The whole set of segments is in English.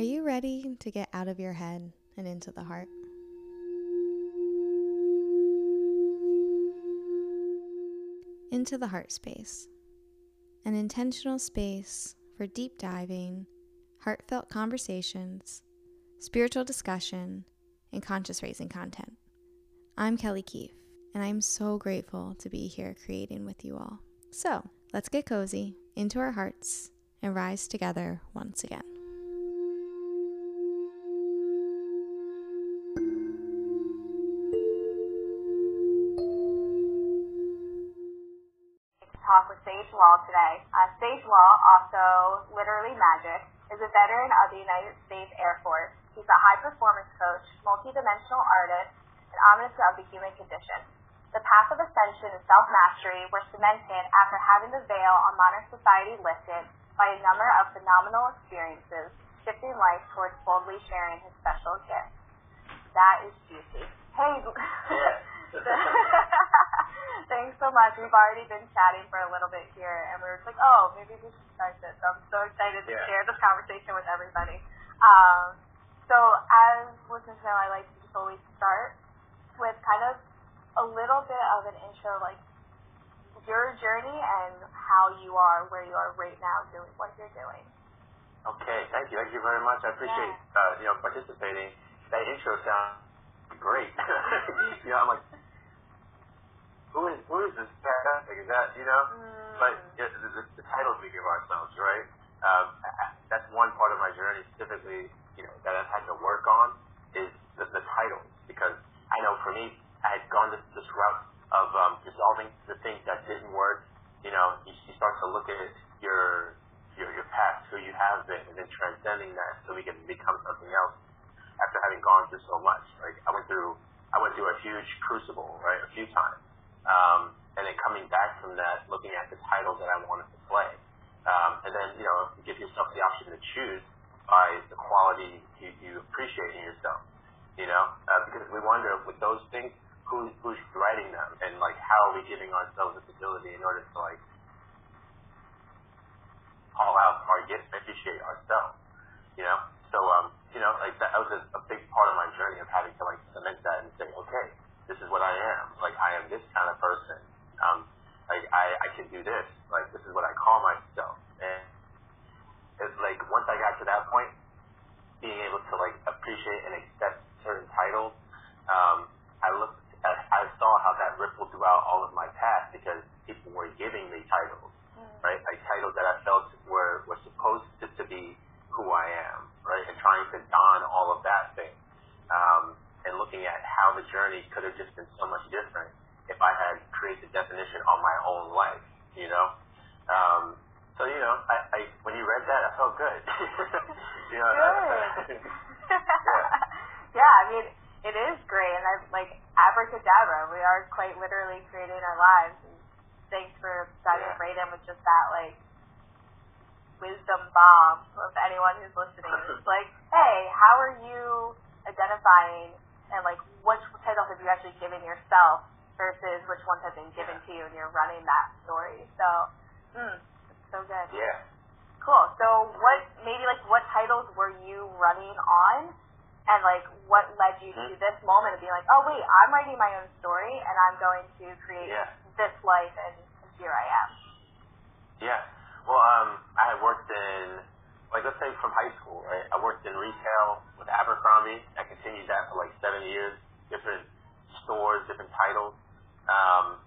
Are you ready to get out of your head and into the heart? Into the heart space, an intentional space for deep diving, heartfelt conversations, spiritual discussion, and conscious raising content. I'm Kelly Keefe, and I'm so grateful to be here creating with you all. So let's get cozy into our hearts and rise together once again. Law today. Uh, Sage Law, also literally magic, is a veteran of the United States Air Force. He's a high performance coach, multidimensional artist, and omniscient of the human condition. The path of ascension and self mastery were cemented after having the veil on modern society lifted by a number of phenomenal experiences, shifting life towards boldly sharing his special gift. That is juicy. Hey, thanks so much. We've already been chatting for a little bit here, and we were just like, oh, maybe we should start this. So I'm so excited to Yeah. share this conversation with everybody. Um, so as listeners know, I like to just always start with kind of a little bit of an intro, like your journey and how you are where you are right now doing what you're doing. Okay, thank you. Thank you very much. I appreciate uh, you know participating. That intro sounds great. you know, I'm like, who is who is this fantastic? Is that you know? But yeah, the, the, the titles we give ourselves, right? Um, that's one part of my journey specifically. You know that I've had to work on is the, the titles because I know for me I had gone this, this route of um, dissolving the things that didn't work. You know, you, you start to look at your your your past, who you have been, and then transcending that so we can become something else after having gone through so much. Like I went through, I went through a huge crucible, right, a few times, um, and then coming back from that, looking at the titles that I wanted to play, um, and then you know, give yourself the option to choose by the quality you, you appreciate in yourself. You know, uh, because we wonder with those things, who who's writing them, and like how are we giving ourselves this ability in order to like call out our gifts, appreciate ourselves. You know, so um, you know, like that, that was a, a big part of my journey of having to like cement that and say, okay, this is what I am. I am this kind of person. Um, like I, I can do this. Like this is what I call myself. And it's like once I got to that point, being able to like appreciate and accept certain titles, um, I looked at, I saw how that rippled throughout all of my past because people were giving me titles, right? Like titles that I felt were, were supposed to, to be who I am, right? And trying to don all of that thing. Um, and looking at how the journey could have just been so much different if Created the definition on my own life, you know? Um, so, you know, I, I, when you read that, I felt good. you know, Good. yeah, I mean, it is great, and I'm like abracadabra. We are quite literally creating our lives. And thanks for diving Yeah. right in with just that like wisdom bomb of anyone who's listening. It's like, hey, how are you identifying and like which titles have you actually given yourself versus which ones have been given Yeah. to you, and you're running that story. So, mm, so good. yeah. Cool. So what maybe like what titles were you running on and like what led you to Mhm. this moment of being like, Oh wait, I'm writing my own story and I'm going to create Yeah. this life and here I am. Yeah. Well, um, I had worked in, like, let's say from high school, right? I worked in retail with Abercrombie. I continued that for like seven years, different stores, different titles. Um,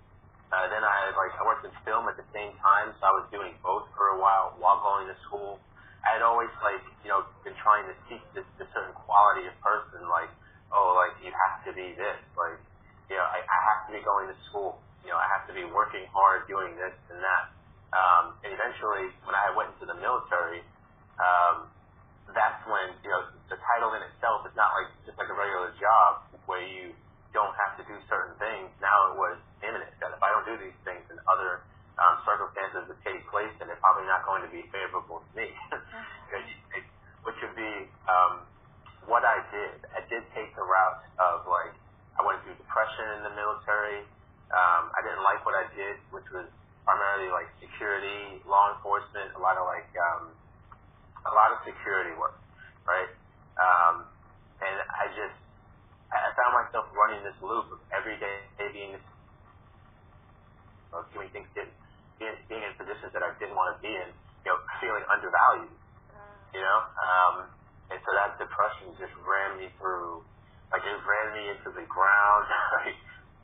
uh, then I like, I worked in film at the same time, so I was doing both for a while while going to school. I had always, like, you know, been trying to seek this, this certain quality of person, like, oh, like, you have to be this, like, you know, I, I have to be going to school. You know, I have to be working hard, doing this and that. Um, and eventually, when I went into the military, um, that's when you know the title in itself is not like just like a regular job where you don't have to do certain things. Now it was imminent that if I don't do these things, then other um, circumstances would take place, and they're probably not going to be favorable to me. It- it- Which would be um, what I did. I did take the route of like I went through depression in the military. Um, I didn't like what I did, which was primarily like security, law enforcement, a lot of like um, a lot of security work. right? Um, and I just, I found running this loop of every day being of doing things, being, being in positions that I didn't want to be in, you know, feeling undervalued, you know? Um, and so that depression just ran me through, like it ran me into the ground, like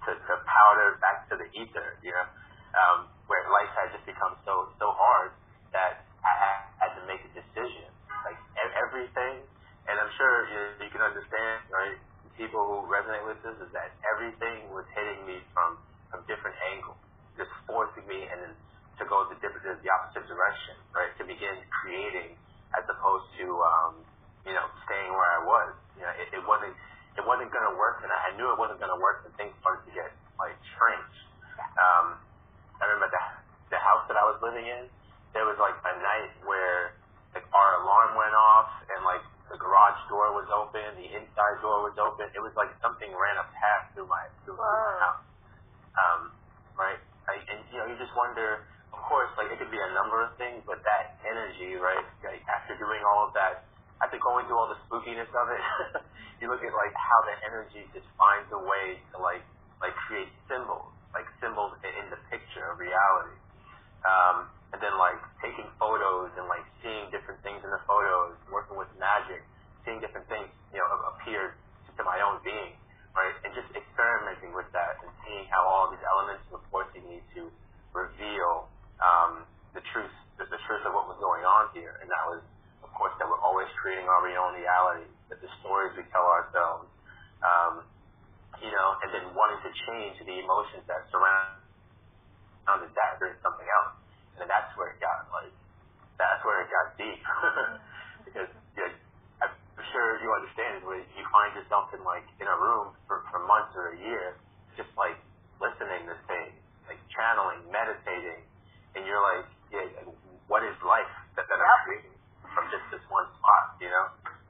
to, to powder back to the ether, you know? Um, where life had just become so, so hard that I had, had to make a decision. Like everything, and I'm sure you, you can understand, right? People who resonate with this is that everything was hitting me from, from different angles, just forcing me and then to go the different, the opposite direction, right? To begin creating as opposed to, um, you know, staying where I was. You know, it, it wasn't, it wasn't going to work, and I knew it wasn't going to work when things started to get like strange. Um, I remember the the house that I was living in. There was like a night where like our alarm went off and like the garage door was open, the inside door was open. It was like something ran a path through my through, through my house. Um, right? I, and you know, you just wonder. Of course, like it could be a number of things, but that energy, right? Like after doing all of that, after going through all the spookiness of it, you look at like how the energy just finds a way to like like create symbols, like symbols in the picture of reality. Um, and then like taking photos and like seeing different things in the photos, working with magic, seeing different things, you know, appear to my own being, right? And just experimenting with that and seeing how all these elements were forcing me to reveal um, the truth, the, the truth of what was going on here. And that was, of course, that we're always creating our own reality, that the stories we tell ourselves, um, you know, and then wanting to change the emotions that surround that doing something else. And that's where it got like that's where it got deep. because yeah, I'm sure you understand where you find yourself in like in a room for, for months or a year, just like listening to things, like channeling, meditating, and you're like, yeah, what is life that, that I'm creating from just this one spot, you know?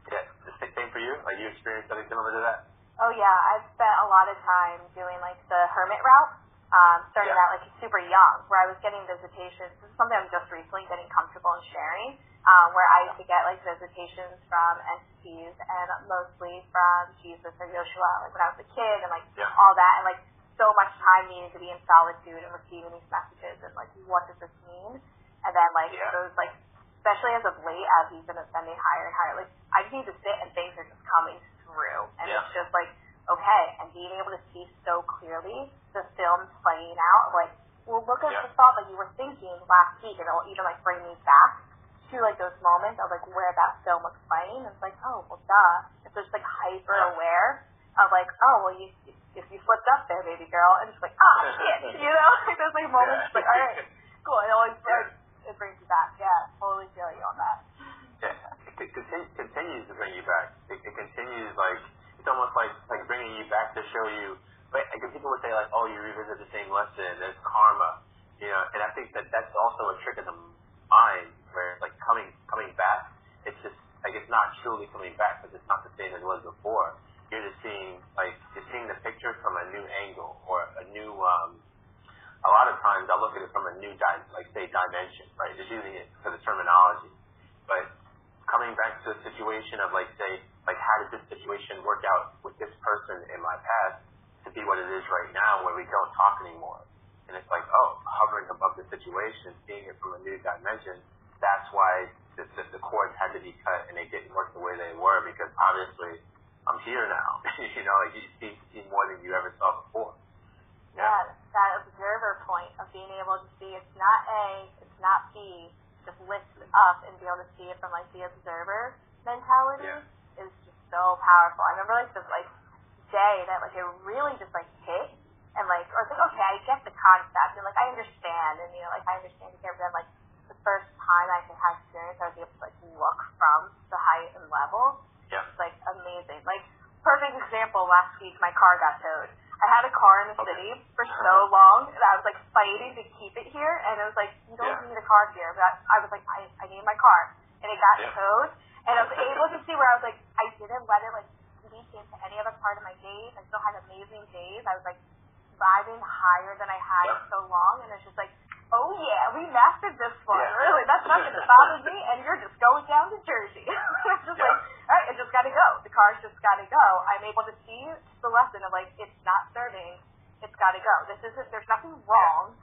Yeah, the same for you? Like you experienced something similar to that? Oh yeah, I've spent a lot of time doing like the hermit route um, starting Yeah. out like super young, where I was getting visitations. This is something I'm just recently getting comfortable in sharing, um, where I used to get like visitations from entities and mostly from Jesus or Yoshua, like when I was a kid and like Yeah. all that, and like so much time needing to be in solitude and receiving these messages and like what does this mean? And then like Yeah. those like especially as of late as he's been ascending higher and higher, like I just need to sit and things are just coming through, and Yeah. it's just like okay, and being able to see so clearly the films playing out, like, well, look at Yeah. the thought that you were thinking last week, and it'll even like bring me back to like those moments of like where that film was playing. It's like, oh, well, duh. It's just like hyper aware of like, oh, well, you if you slipped up there, baby girl, and it's like, oh shit, you know, like those like moments, Yeah. like, all right, cool. It always like, it brings you back. Yeah, totally feel you on that. Yeah, it, contin- continues to bring you back. It, it continues like it's almost like like bringing you back to show you. But like, people would say like, oh, you revisit the same lesson. There's karma, you know. And I think that that's also a trick of the mind, where like coming coming back, it's just like it's not truly coming back because it's not the same as it was before. You're just seeing like you're seeing the picture from a new angle or a new. um a lot of times I look at it from a new di- like say dimension, right? Just using it for the terminology. But coming back to a situation of like say, like how did this situation work out with this person in my past be what it is right now where we don't talk anymore. And it's like, oh, hovering above the situation, seeing it from a new dimension, that's why the, the, the cords had to be cut and they didn't work the way they were because obviously I'm here now. you know, like you see, see more than you ever saw before. Yeah, that observer point of being able to see it's not A, it's not B, just lift up and be able to see it from like the observer mentality Yeah. is just so powerful. I remember like the like day that like it really just like hit and like or it's like okay, I get the concept and like I understand and you know like I understand it here, but then like the first time I can have experience I was able to like look from the height and level Yeah. it's like amazing. Like perfect example. Last week, my car got towed. I had a car in the Okay. city for so long that I was like fighting to keep it here, and it was like you don't Yeah. need a car here. But I was like, I, I need my car, and it got Yeah. towed, and I was able to see where I was like, I didn't let it like leak into any other part of my days. I still had amazing days. I was like vibing higher than I had in so long, and it's just like. Oh yeah, we mastered this one. Yeah. Really, that's nothing to bother me, and you're just going down to Jersey. it's just Yeah. like all right, it just got to go. The car's just got to go. I'm able to see the lesson of like it's not serving, it's got to go. This isn't. There's nothing wrong.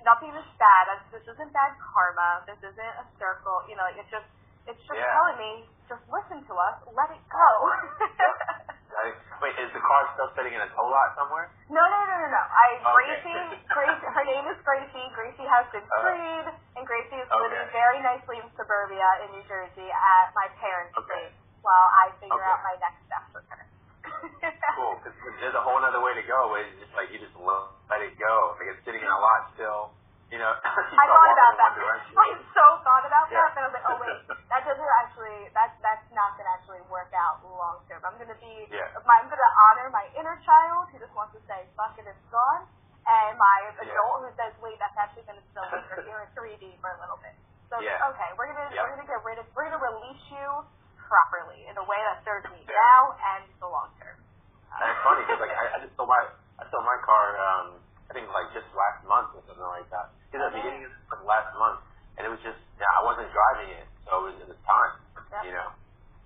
Nothing is bad. This isn't bad karma. This isn't a circle. You know, like it's just it's just Yeah. telling me just listen to us. Let it go. Wait, is the car still sitting in a tow lot somewhere? No, no, no, no, no. I Okay. Gracie, Gracie, her name is Gracie. Gracie has been Uh, freed, and Gracie is okay. living very nicely in suburbia in New Jersey at my parents' Okay. place while I figure Okay. out my next steps with her. Cool, because there's a whole other way to go. It's just like you just let it go. Like it's sitting in a lot still. You know, I thought about that. direction. I so thought about Yeah. that, but I was like, oh wait, that doesn't actually. That that's not gonna actually work out long term. I'm gonna be. Yeah. My, I'm gonna honor my inner child who just wants to say, fuck it, it's gone, and my Yeah. adult who says, wait, that's actually gonna still linger here in 3D for a little bit. So Yeah. okay, we're gonna Yeah. we're gonna get rid of we're gonna release you properly in a way that serves me Yeah. now and the long term. And it's funny because like I, I just sold my I sold my car um I think like just last month or something like that. At the beginning of last month, and it was just yeah I wasn't driving it, so it was it was time. Yep. You know.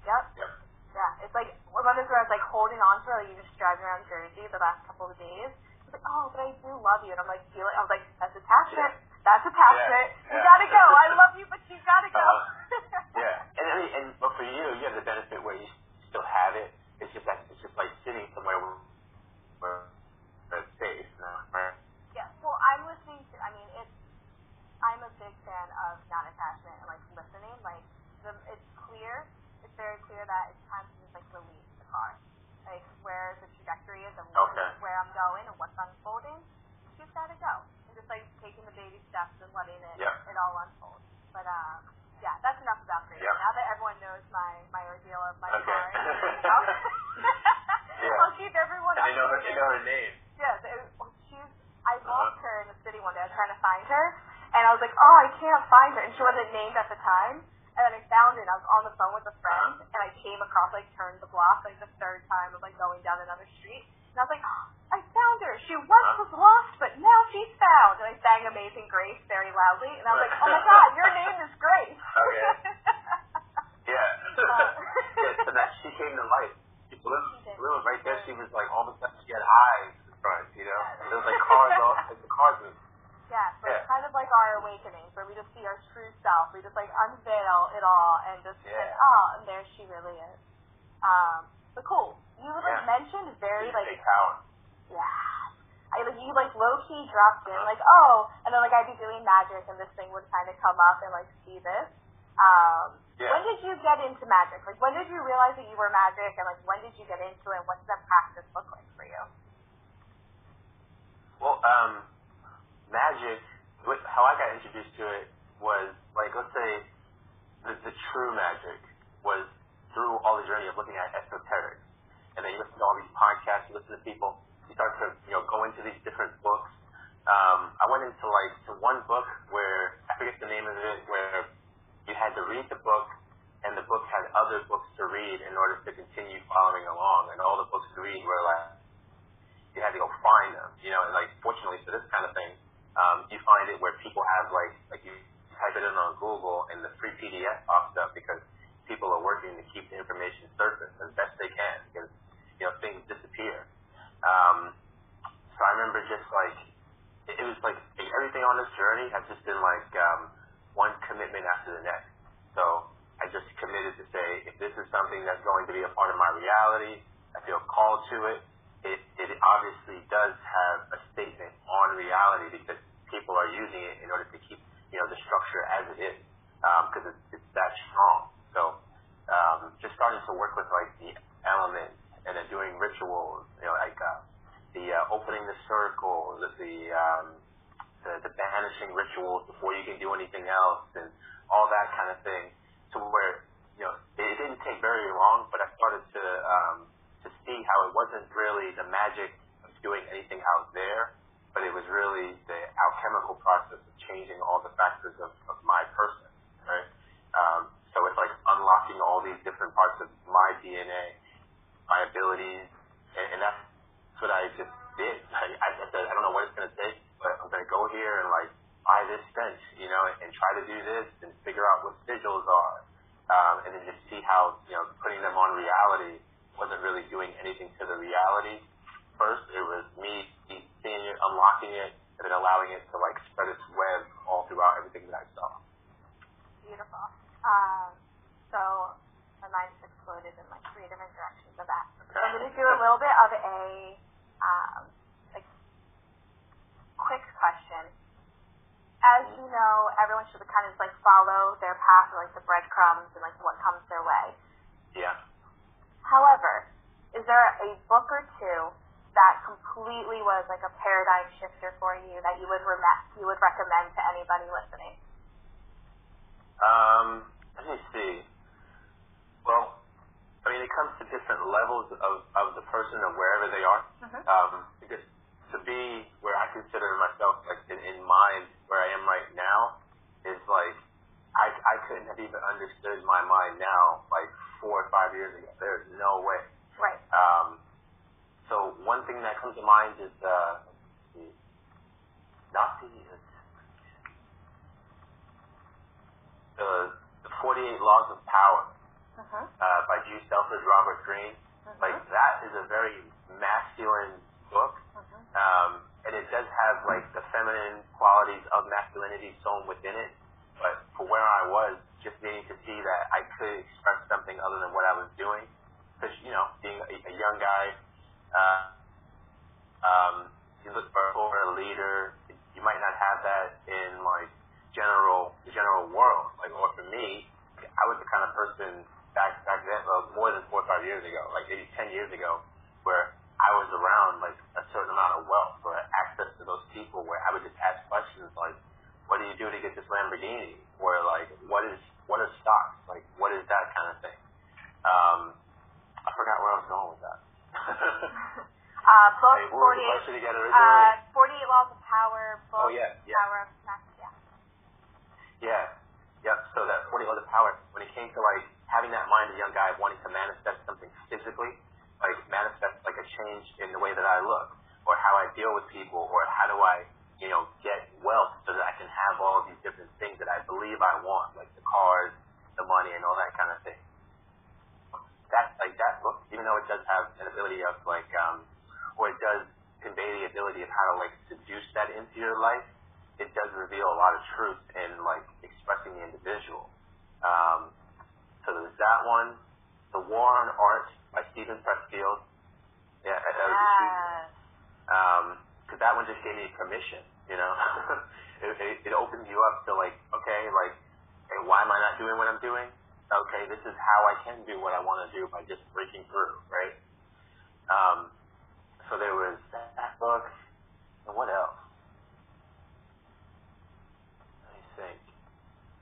Yep. Yep. Yeah, it's like one of those where I was like holding on to her, like you just driving around Jersey the last couple of days. It's like, oh, but I do love you, and I'm like feeling. I was like, that's attachment. That's attachment. Yeah, You yeah. gotta go. I love you, but you gotta go. Uh-huh. Yeah, and I mean, and but for you, you have the benefit where you still have it. It's just that it's just like sitting somewhere where, where where it's safe. Now, right? yeah. Well, I'm listening to. I mean, it's. I'm a big fan of non-attachment and like listening. Like, the, it's clear. It's very clear that it's time to just like release the car, like where the trajectory is and Okay. where I'm going and what's unfolding. She's got to go. And just like taking the baby steps and letting it Yeah. it all unfold. But um, yeah, that's enough about Gracie. Yeah. Now that everyone knows my my ordeal of my Okay. car, you know? Yeah. I'll keep everyone And they know her, updated. they know her name. It, she's. I Uh-huh. lost her in the city one day. I was trying to find her, I was like, "Oh, I can't find her," and she wasn't named at the time. And then I found her, and I was on the phone with a friend, and I came across, like, turned the block, like, the third time of, like, going down another street. And I was like, oh, I found her. She once was lost, but now she's found. And I sang Amazing Grace very loudly, and I was like, oh my god, your name is Grace. Okay. Yeah. Uh. yeah. So that she came to life. She blew, blew right there. She was like all of a sudden she had eyes in front. You know, And there was like cars all like the cars was Yeah, so it's Yeah. kind of like our awakenings, where we just see our true self. We just like unveil it all and just Yeah. like, oh, and there she really is. Um, but cool. You like Yeah. mentioned very you like, power. yeah. I like you like low key dropped in like, oh, and then like I'd be doing magic and this thing would kind of come up and like see this. Um, Yeah. When did you get into magic? Like when did you realize that you were magic, and like when did you get into it? What does that practice look like for you? Well, um, magic. How I got introduced to it was like, let's say, the, the true magic was through all the journey of looking at esoteric, and then you listen to all these podcasts, you listen to people, you start to you know go into these different books. Um, I went into like to one book where I forget the name of it, where you had to read the book, and the book had other books to read in order to continue following along, and all the books to read were like you had to go find them, you know, and like fortunately for this kind of thing, um, you find it where people have like like you type it in on Google and the free PDF pops up because people are working to keep the information surface as best they can because you know things disappear. Um, so I remember just like it, it was like everything on this journey has just been like um, one commitment after the next. So I just committed to say if this is something that's going to be a part of my reality, I feel called to it it, it obviously does have a statement on reality because people are using it in order to keep you know the structure as it is because it's, it's that strong. So um, just starting to work with like the elements and then doing rituals, you know, like uh, the uh, opening the circle, the the, um, the the banishing rituals before you can do anything else, and all that kind of thing. To where you know it, didn't take very long, but I started to um, how it wasn't really the magic of doing anything out there, but it was really the alchemical process of changing all the factors of, of my person, right? Um, so it's like unlocking all these different parts of my DNA, my abilities, and, and that's what I just did. I, I said, I don't know what it's going to take, but I'm going to go here and like buy this bench, you know, and, and try to do this and figure out what sigils are, um, and then just see how, you know, putting them on reality wasn't really doing anything to the reality. First, it was me seeing it, unlocking it, and then allowing it to like spread its web all throughout everything that I saw. Beautiful. Um, so my mind just exploded in like three different directions of that. Okay. So I'm going to do a little bit of a um, like quick question. As you know, everyone should kind of like follow their path or like the breadcrumbs and like what comes their way. Yeah. However, is there a book or two that completely was like a paradigm shifter for you that you would re- you would recommend to anybody listening? Um, let me see. Well, I mean, it comes to different levels of, of the person or wherever they are. Mm-hmm. Um, because to be where I consider myself like in, in mind where I am right now is like I I couldn't have even understood my mind now like four or five years ago. There's no way. Right. Um, so one thing that comes to mind is uh, not the the the 48 Laws of Power uh-huh. uh, by G. Selfridge Robert Greene. Uh-huh. Like that is a very masculine book, uh-huh. um, and it does have like the feminine qualities of masculinity sewn within it. But for where I was, just needing to see that I could express something other than what I was doing, because you know, being a, a young guy uh, um, you look for, a leader. You might not have that in like general the general world. Like, or for me, I was the kind of person back back then, well, more than four or five years ago, like maybe ten years ago, where I was around like a certain amount of wealth or access to those people, where I would just ask questions like, "What do you do to get this Lamborghini?" Or like, "What is what are stocks? Like, what is that kind of thing?" Um, I forgot where I was going with that. uh, hey, 48, together uh, 48 Laws of Power, oh, yeah, yeah. Power of yeah. Yeah. Yep. So that 40 Laws of Power, when it came to like having that mind of a young guy wanting to manifest something physically, like manifest like a change in the way that I look, or how I deal with people, or how do I, you know, get wealth so that I can have all of these different things that I believe I want, like cars, the money, and all that kind of thing that like that book, even though it does have an ability of like um or it does convey the ability of how to like seduce that into your life, it does reveal a lot of truth in like expressing the individual. Um so there's that one. The War of Art by Steven Pressfield. Yeah, that was yes. Um, because that one just gave me permission, you know. it, it, it opens you up to like, okay, like, hey, why am I not doing what I'm doing? okay, this is how I can do what I want to do by just breaking through, right? Um, so there was that, book, and what else? Let me think.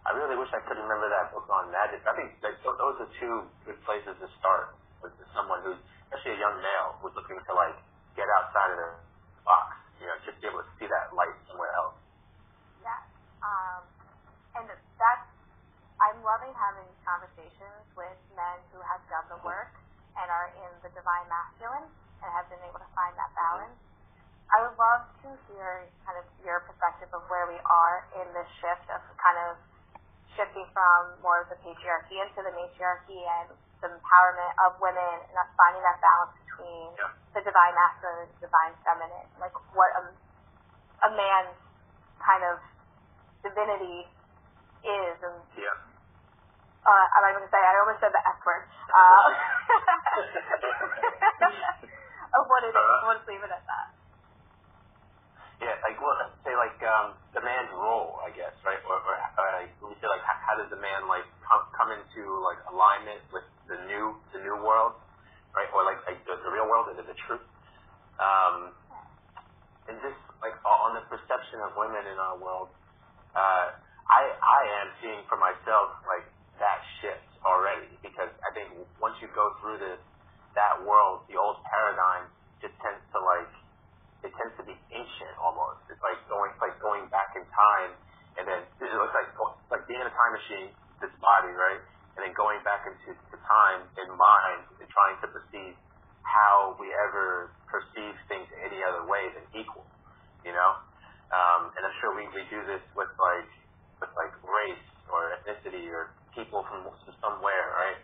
I really wish I could remember that book on magic. I think that those are two good places to start with someone who's, especially a young male, who's looking to like get outside of the box, you know, just be able to see that light somewhere else. Yeah. Um, and that's I'm loving having these conversations with men who have done the work and are in the divine masculine and have been able to find that balance. I would love to hear kind of your perspective of where we are in this shift of kind of shifting from more of the patriarchy into the matriarchy and the empowerment of women and us finding that balance between yeah. the divine masculine and the divine feminine. Like what a, a man's kind of divinity is and yeah uh, I'm not even gonna say. I almost said the F word. Uh, of what it is. Uh, just leave it at that. Yeah, like well, let's say like um, the man's role, I guess, right? Or, or, or like, we say like how, how does the man like come come into like alignment with the new the new world, right? Or like like the, the real world and the truth. Um, and just like on the perception of women in our world, uh, I I am seeing for myself like already because I think once you go through this that world, the old paradigm just tends to like it tends to be ancient almost. It's like going like going back in time, and then it looks like like being in a time machine, this body, right? And then going back into the time in mind and trying to perceive how we ever perceive things any other way than equal, you know. Um, and I'm sure we, we do this with like with like race or ethnicity or people from somewhere, right?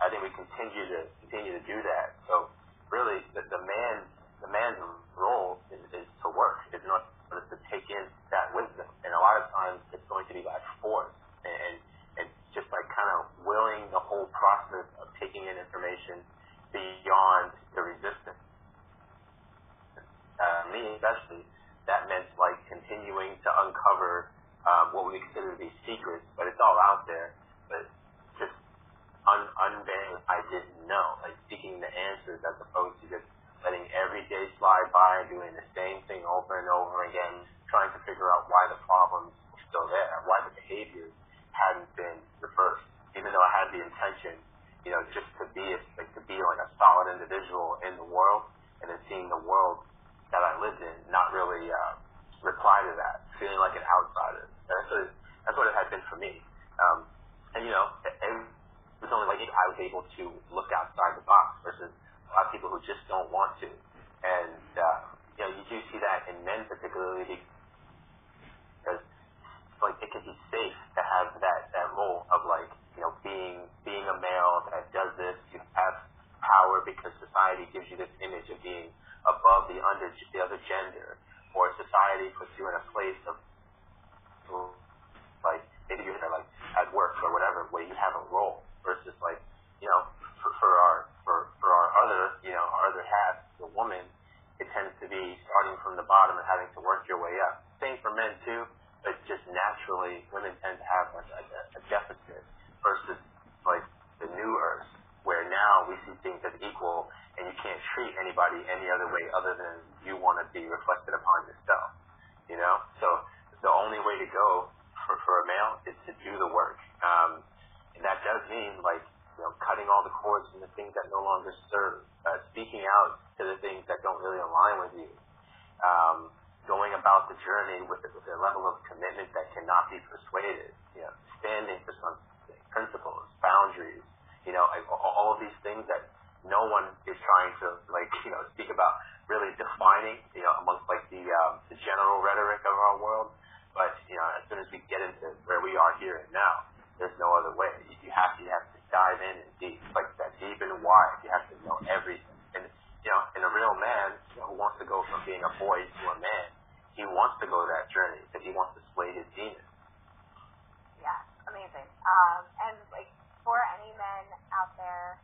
I think we continue to continue to do that. So really, the, the man, the man's role is, is to work. It's not to take in that wisdom, and a lot of times it's going to be by force and and just like kind of willing the whole process of taking in information beyond the resistance. Uh, me especially, that meant like continuing to uncover um, what we consider to be secrets, but it's all out there. But just un- unveiling I didn't know, like seeking the answers as opposed to just letting every day slide by, and doing the same thing over and over again, trying to figure out why the problems were still there, why the behaviors hadn't been reversed, even though I had the intention, you know, just to be like to be like a solid individual in the world, and then seeing the world that I lived in not really uh, reply to that, feeling like an outsider. That's what it, that's what it had been for me. Um, and you know, it, it was only like I was able to look outside the box versus a lot of people who just don't want to. And uh, you know, you do see that in men particularly because like it can be safe to have that that role of like you know being being a male that does this. You have power because society gives you this image of being above the under the other gender, or society puts you in a place of like maybe you're like at work or whatever where you have a role versus like you know for, for our for for our other you know our other half the woman it tends to be starting from the bottom and having to work your way up same for men too but just naturally women tend to have like a, a deficit versus like the new earth where now we see things as equal and you can't treat anybody any other way other than you want to be reflected. You know? So the only way to go for, for a male is to do the work. Um, and that does mean like, you know, cutting all the cords from the things that no longer serve, uh, speaking out to the things that don't really align with you, um, going about the journey with, with a level of commitment that cannot be persuaded, you know, standing for something, principles, boundaries, you know, all of these things that no one is trying to like, you know, speak about really defining, you know, amongst like the um, the general rhetoric of our world. But you know, as soon as we get into where we are here and now, there's no other way. You have to you have to dive in and deep, like that deep and wide. You have to know everything. And you know, in a real man you know, who wants to go from being a boy to a man, he wants to go that journey because he wants to slay his demons. Yeah, amazing. Um, and like for any men out there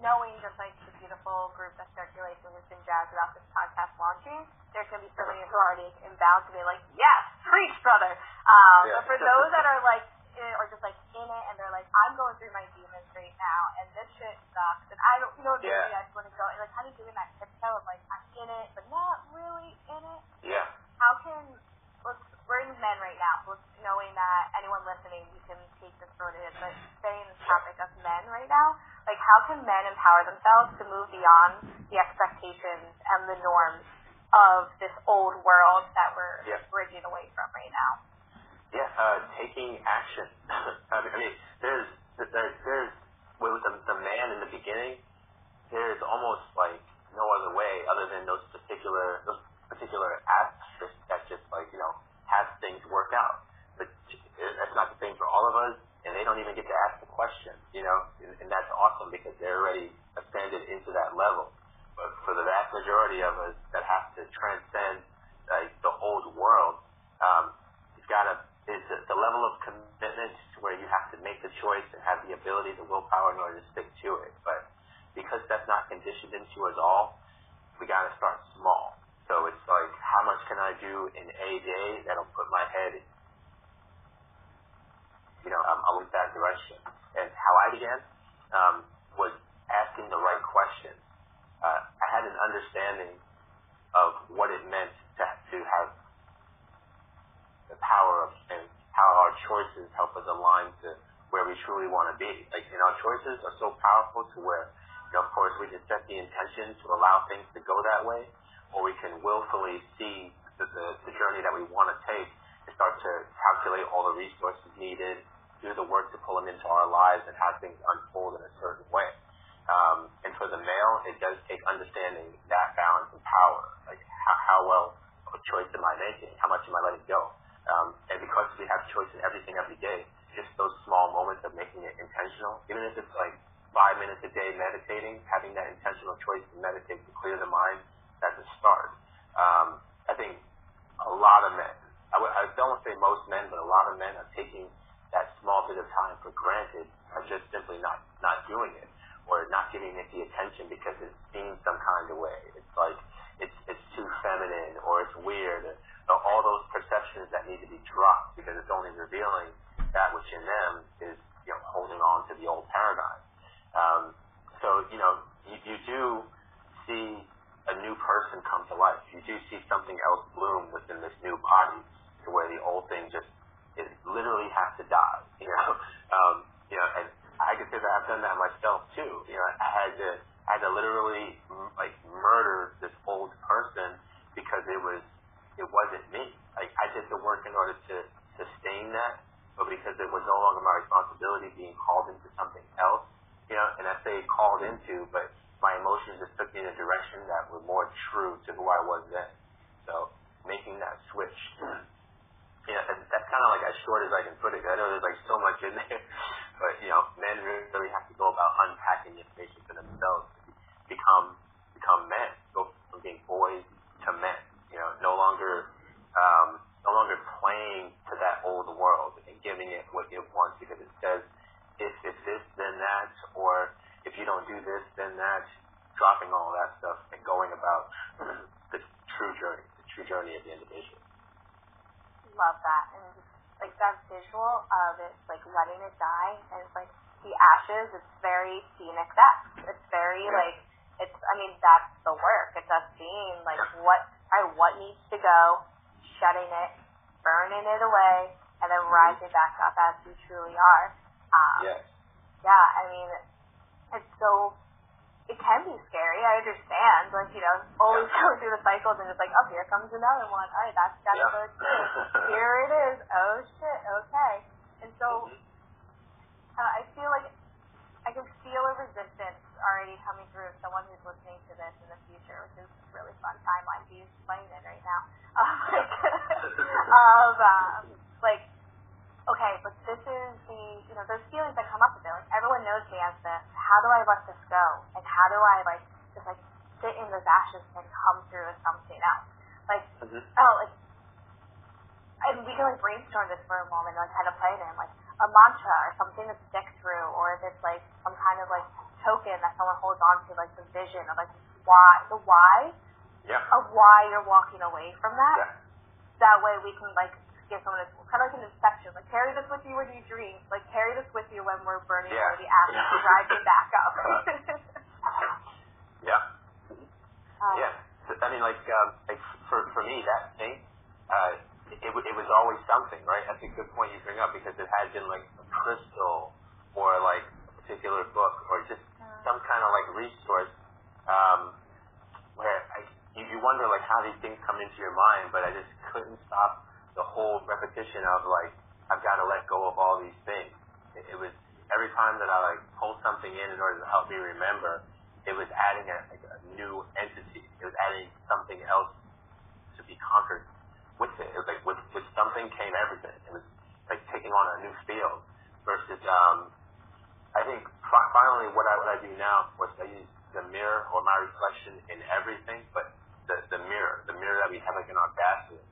knowing just like the beautiful group that circulates and has been jazzed about this podcast launching, there's going to be so many who are already inbound to be like, yes, preach, brother. Um, yeah. But for those that are like, or just like in it and they're like, I'm going through my demons right now and this shit sucks and I don't, you know, maybe yeah. I just want to go, and like kind of doing that tiptoe of like, I'm in it, but not really in it. Yeah. How can, let's we're in men right now, so knowing that anyone listening, you can take this it is, but staying in the topic of men right now, like how can men empower themselves to move beyond the expectations and the norms of this old world that we're yeah. bridging away from right now? Yeah, uh, taking action. I mean, there's, there's, there's, with the, the man in the beginning, there's almost like no other way other than those particular, those particular aspects that just like, you know, have things work out. But that's not the same for all of us, and they don't even get to ask the question, you know, and, and that's awesome because they're already ascended into that level. But for the vast majority of us that have to transcend like the old world, um, it's got to it's the level of commitment where you have to make the choice and have the ability, the willpower in order to stick to it. But because that's not conditioned into us all, we got to start small. So it's like, how much can I do in a day that'll put my head, you know, um, along that direction. And how I began um, was asking the right questions. Uh, I had an understanding of what it meant to, to have the power of and how our choices help us align to where we truly want to be. Like, and our choices are so powerful to where, you know, of course, we can set the intention to allow things to go that way or we can willfully see the, the, the journey that we want to take start to calculate all the resources needed, do the work to pull them into our lives and have things unfold in a certain way. Um, and for the male, it does take understanding that balance and power. Like how, how well a choice am I making? How much am I letting go? Um, and because we have choice in everything every day, just those small moments of making it intentional, even if it's like five minutes a day meditating, having that intentional choice to meditate to clear the mind, that's a start. Um, I think a lot of men, don't want to say most men, but a lot of men are taking that small bit of time for granted, are just simply not, not doing it, or not giving it the attention because it's seen some kind of way. It's like, it's, it's too feminine, or it's weird, or, all those perceptions that need to be dropped because it's only revealing that which in them is, you know, holding on to the old paradigm. Um, so, you know, you, you do see a new person come to life. You do see something else bloom within this new body to where the old thing just it literally has to die. You know, um, you know, and I can say that I've done that myself too. You know, I had to I had to literally like murder this old person because it was it wasn't me. Like I did the work in order to sustain that, but because it was no longer my responsibility being called into something else, you know, and I say called into, but my emotions just took me in a direction that were more true to who I was then. So making that switch, yeah, that's kind of like as short as I can put it. I know there's like so much in there, but you know, men really have to go about unpacking the information for themselves to become become men, go from being boys to men. You know, no longer um, no longer playing to that old world and giving it what it wants because it says if it's this then that or if you don't do this, then that, dropping all that stuff and going about the true journey, the true journey of the individual. Love that. And just, like that visual of it, like letting it die, and it's like the ashes, it's very scenic death. It's very yeah. like, it's, I mean, that's the work. It's us seeing like what, right, what needs to go, shutting it, burning it away, and then mm-hmm. rising back up as we truly are. Um, yes. Yeah, I mean, it's so it can be scary. I understand, like you know, always yeah. going through the cycles and it's like, oh, here comes another one. All right, that's gotta yeah. go too. here it is. Oh shit. Okay. And so mm-hmm. uh, I feel like I can feel a resistance already coming through someone who's listening to this in the future, which is a really fun timeline to use playing in right now. Um, like, of um, like okay, but this is know, those feelings that come up with it. Like everyone knows me as the, how do I let this go? And how do I like just like sit in those ashes and come through as something else? Like, mm-hmm. oh, like, and we can like brainstorm this for a moment, and like kind of play it in, like a mantra or something to stick through, or if it's like some kind of like token that someone holds on to, like the vision of like why, the why yeah. of why you're walking away from that. Yeah. That way we can like give someone a, kind of like an inspection. Like carry this with you when you dream. Like carry this with you when we're burning yeah. the ashes to drive you back up. yeah. Um, yeah. I mean, like, um, like for for me, that thing, uh, it, it, was always something, right? That's a good point you bring up because it had been like a crystal or like a particular book or just some kind of like resource um, where I, you, you wonder like how these things come into your mind, but I just couldn't stop the whole repetition of like I've got to let go of all these things. It, it was every time that I like pulled something in in order to help me remember, it was adding a, like a new entity. It was adding something else to be conquered with it. It was like with with something came everything. It was like taking on a new field versus um I think finally what I what I do now was I use the mirror or my reflection in everything, but the the mirror, the mirror that we have like in our bathroom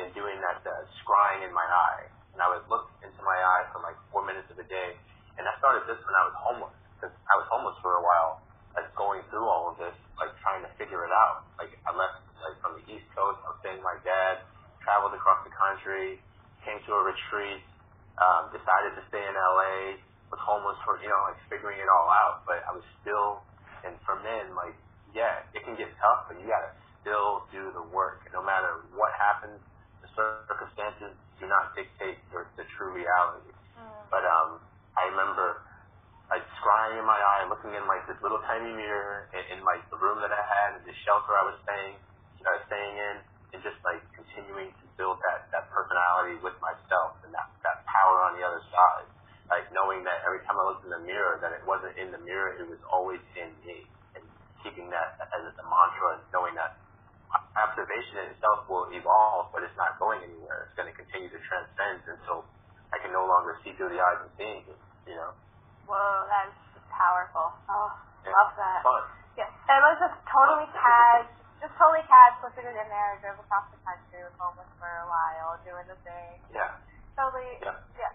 and doing that uh, scrying in my eye. And I would look into my eye for like four minutes of the day. And I started this when I was homeless, because I was homeless for a while, like going through all of this, like trying to figure it out. Like I left like from the East Coast, I was staying with my dad, traveled across the country, came to a retreat, um, decided to stay in LA, was homeless for, you know, like figuring it all out. But I was still, and for men, like, yeah, it can get tough, but you gotta still do the work. No matter what happens, circumstances do not dictate the, the true reality. Mm. But um, I remember like scrying in my eye, looking in like this little tiny mirror in, in like the room that I had, in the shelter I was staying, uh, staying in, and just like continuing to build that that personality with myself and that that power on the other side. Like knowing that every time I looked in the mirror, that it wasn't in the mirror, it was always in me, and keeping that as a mantra, and knowing that observation in itself will evolve, but it's not going anywhere. It's going to continue to transcend until I can no longer see through the eyes of seeing it, you know? Whoa, that's powerful. Oh, Yeah. love that. Fun. Yeah, and it was just totally casual, just totally casual, put it in there, drove across the country, was homeless for a while, doing the thing. Yeah. Totally, Yeah. yeah.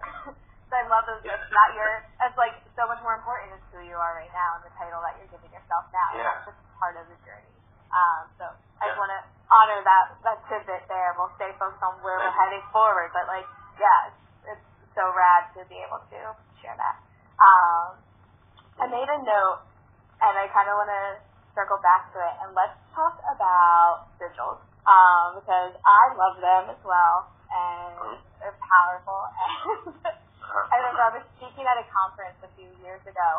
so I love those gifts. Not your, it's like so much more important is who you are right now and the title that you're giving yourself now. Yeah. That's just part of the journey. Um, so I want to honor that that tidbit there. We'll stay focused on where we're heading forward, but like, yeah, it's, it's so rad to be able to share that. Um, I made a note, and I kind of want to circle back to it, and let's talk about sigils, um, because I love them as well, and they're powerful. And I remember I was speaking at a conference a few years ago,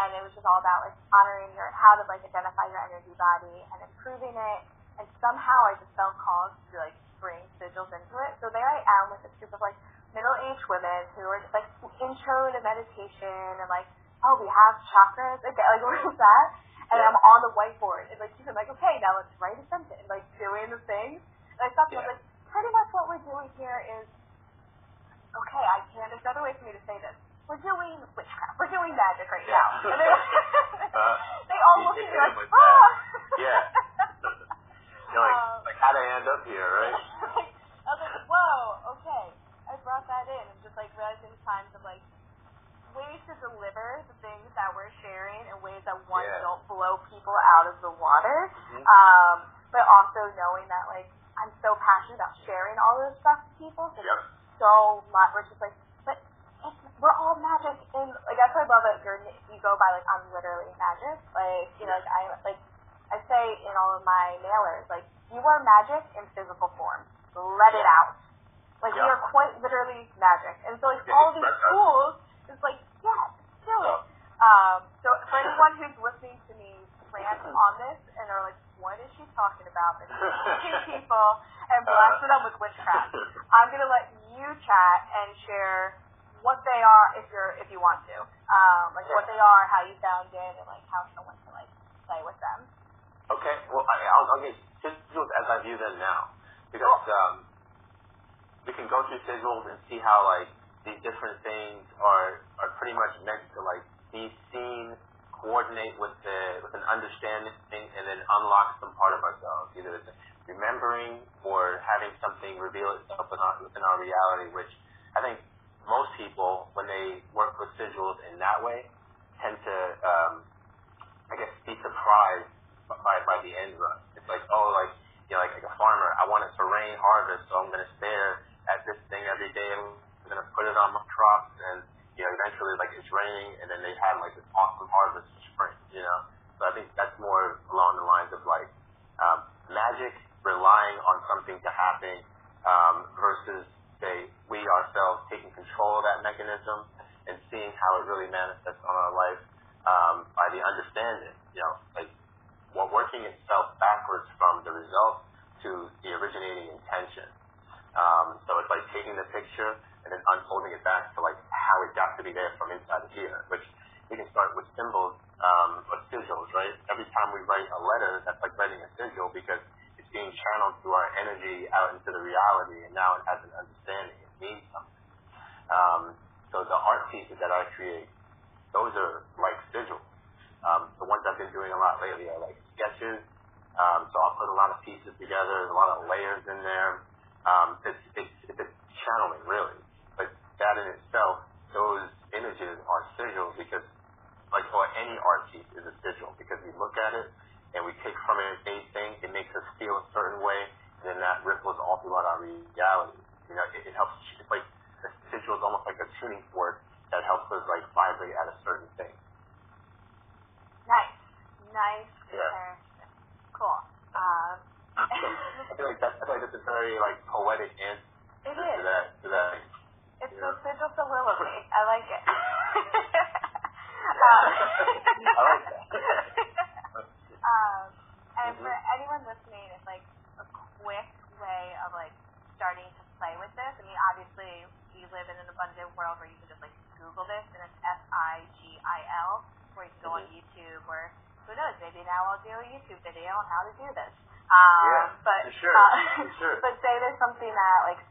and it was just all about like honoring your how to like identify your energy body and improving it. And somehow I just felt called to like bring sigils into it. So there I am with this group of like middle-aged women who are just like intro to meditation and like, oh, we have chakras. Okay, like what is that? And Yeah. I'm on the whiteboard and like she's like, okay, now let's write a sentence, and, like doing the thing. And I stopped and I was Yeah. like, pretty much what we're doing here is okay, I can't. There's another way for me to say this. We're doing witchcraft. We're doing magic right now. And they, Uh, they all look at me like, oh. ah. Yeah. You're like, Um, like, how would I end up here, right? I was like, whoa, okay. I brought that in and just like realizing times of like ways to deliver the things that we're sharing in ways that one Yeah. don't blow people out of the water. Mhm. Um, but also knowing that like I'm so passionate about sharing all this stuff to people. So Yep. so much. We're just like, but it's, we're all magic. And like that's why I love that you're you go by like I'm literally magic. Like you know, like I like I say in all of my mailers, like you are magic in physical form. Let it out. Like we Yeah. are quite literally magic. And so like all these tools, it's like yeah, do it. Um, so for anyone who's listening to me rant on this and are like, what is she talking about? She's teaching people and blasting them with witchcraft. I'm gonna let you chat and share what they are if you're if you want to. Um, like what they are, how you found it, and like how someone can like play with them. Okay, well, I, I'll, I'll get sigils as I view them now. Because um, we can go through sigils and see how, like, these different things are, are pretty much meant to, like, be seen, coordinate with the with an understanding, thing and then unlock some part of ourselves. Either it's remembering or having something reveal itself in our, within our reality, which I think most people, when they work with sigils in that way, tend to, um, I guess, be surprised by by the end run. It's like, oh, like you know, like, like a farmer, I want it to rain harvest, so I'm gonna stare at this thing every day I'm gonna put it on my crops and you know, eventually like it's raining and then they have like this awesome harvest in spring, you know. So I think that's more along the lines of like um, magic relying on something to happen um, versus say we ourselves taking control of that mechanism and seeing how it really manifests on our life um, by the understanding, you know, like working itself backwards from the result to the originating intention. Um, so it's like taking the picture and then unfolding it back to like how it got to be there from inside of here, which we can start with symbols um, or sigils, right? Every time we write a letter, that's like writing a sigil because it's being channeled through our energy out into the reality, and now it has an understanding. It means something. Um, so the art pieces that I create, those are like sigils. Um, the ones I've been doing a lot lately are like sketches. Um, so I'll put a lot of pieces together, there's a lot of layers in there. Um, it's, it's, it's channeling, really. But that in itself, those images are sigils because, like, or any art piece is a sigil because we look at it and we take from it a thing, it makes us feel a certain way, and then that ripples all throughout our reality. You know, it, it helps, it's like, a sigil is almost like a tuning fork that helps us, like, vibrate at a certain thing. Nice, nice Yeah. comparison. Cool. Um, I feel like that's, like that's a very, like, poetic answer it to is. that, to that. It's Yeah. the sigil soliloquy. I like it. I like that. um, and Mhm. for anyone listening, it's like a quick way of like starting to play with this. I mean, obviously, we live in an abundant world where you can just like Google this, and it's S I G I L, where you can go on Mhm. YouTube, or who knows, maybe now I'll do a YouTube video on how to do this. Um, Yeah, but sure, uh, sure. but say there's something that like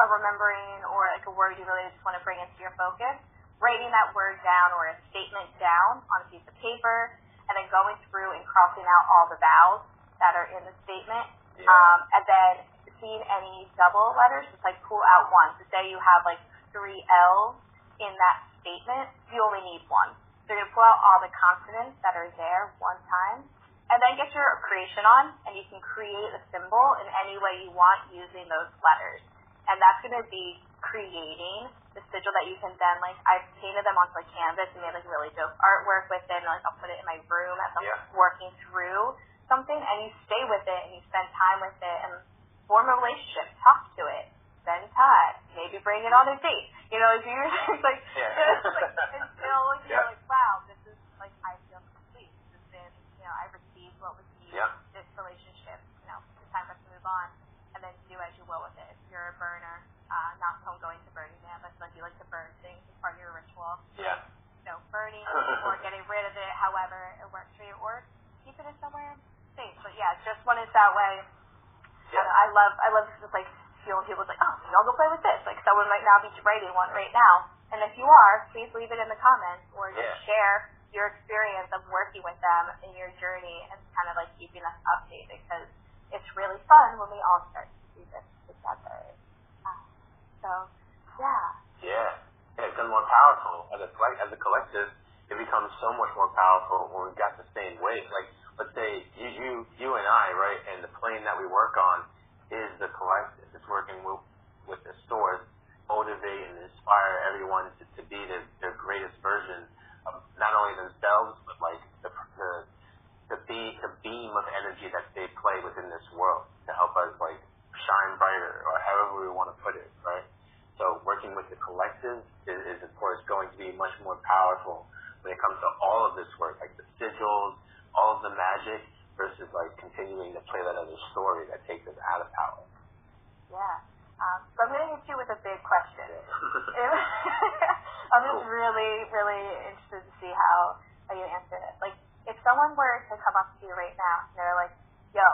a remembering or like a word you really just want to bring into your focus. writing that word down or a statement down on a piece of paper, and then going through and crossing out all the vowels that are in the statement. Yeah. Um, and then seeing any double letters, just like pull out one. So say you have like three L's in that statement, you only need one. So you're gonna pull out all the consonants that are there one time, and then get your creation on, and you can create a symbol in any way you want using those letters. And that's gonna be creating the sigil that you can then like I've painted them onto like canvas and made like really dope artwork with it and like I'll put it in my room as I'm Yeah. working through something and you stay with it and you spend time with it and form a relationship, talk to it, spend time, maybe bring it on a date. You know, if you're just like, Yeah. just like until you're Yeah. like, wow, this is like I feel complete. This has been, you know, I received what was needed. Yeah. This relationship, you know, it's time for us to move on, and then do as you will with it. If you're a burner, uh, not someone going to Burning Man, but like you like to burn things as part of your ritual. Yeah. Know, burning or getting rid of it, however it works for you, or keeping it in somewhere safe. But yeah, just when it's that way. I, know, I love I love just like feeling people's like, oh, y'all go play with this. Like someone might now be writing one right now, and if you are, please leave it in the comments or just Yeah. share your experience of working with them in your journey and kind of like keeping us updated because it's really fun when we all start to do this together. So yeah, Yeah. Yeah, it becomes more powerful. As a collect- as a collective, it becomes so much more powerful when we've got the same weight. Like, let's say you, you, you and I, right, and the plane that we work on is the collective. It's working with, with the source, motivate and inspire everyone to, to be their, their greatest version of not only themselves, but like the, the, the, be, the beam of energy that they play within this world to help us like shine brighter or however we want to put it, right? So working with the collective is, is of course going to be much more powerful when it comes to all of this work, like the sigils, all of the magic, versus like continuing to play that other story that takes us out of power. yeah. Um, so I'm going to hit you with a big question. I'm just really, really interested to see how, how you answer it. Like, if someone were to come up to you right now and they're like, "Yo,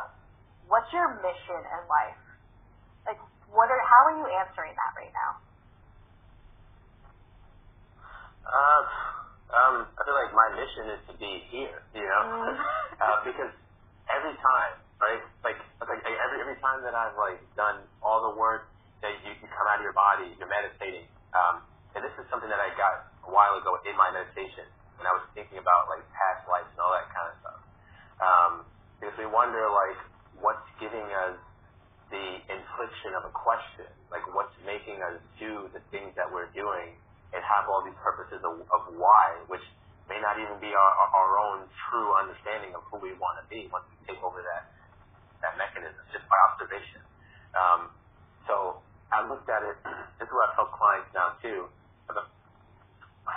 what's your mission in life?" Like, what are how are you answering that right now? Uh, um, I feel like my mission is to be here, you know, Mm. uh, because every time, right, like, like every every time that I've like done all the work that you, you come out of your body, you're meditating, um, and this is something that I got a while ago in my meditation when I was thinking about like past lives and all that kind of stuff, um, because we wonder like what's giving us the infliction of a question, like what's making us do the things that we're doing and have all these purposes of, of why, which may not even be our, our own true understanding of who we want to be once we take over that that mechanism just by observation. Um, so I looked at it. This is what I've helped clients now too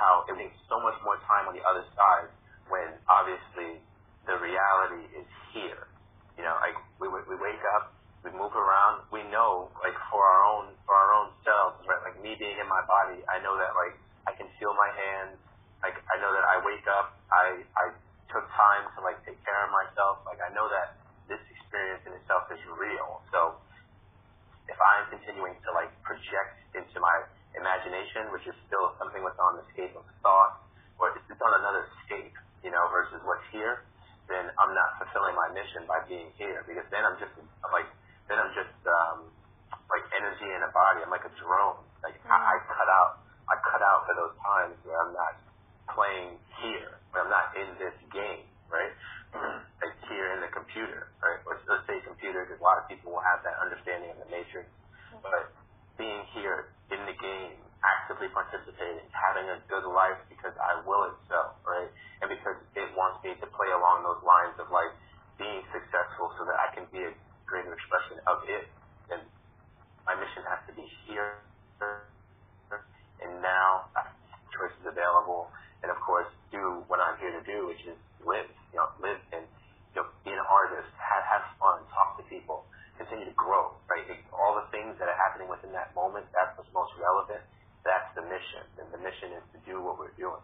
how it takes so much more time on the other side when obviously the reality is here. You know, like we we wake up, we move around, we know like for our own for our own selves, right? Like me being in my body, I know that like I can feel my hands. Like I know that I wake up, I I took time to like take care of myself. Like I know that this experience in itself is real. So if I'm continuing to like project into my imagination, which is still something what's on the scape of thought, or it's it's on another scape, you know, versus what's here, then I'm not fulfilling my mission by being here because then I'm just like then I'm just um, like energy in a body. I'm like a drone. Like I, I mm. cut out. I cut out for those times where I'm not playing here, where I'm not in this game, right? Mm. like here in the computer, right? Or let's say computer, because a lot of people will have that understanding of the matrix. Mm. But being here in the game, actively participating, having a good life because I will it so, right? And because it wants me to play along those lines of like being successful so that I can be a greater expression of it, then my mission has to be here and now. I have choices available, and of course, do what I'm here to do, which is live. You know, live and you know, be an artist, have have fun, talk to people, continue to grow. Right, It- all the things that are happening within that moment. That's what's most relevant. That's the mission, and the mission is to do what we're doing.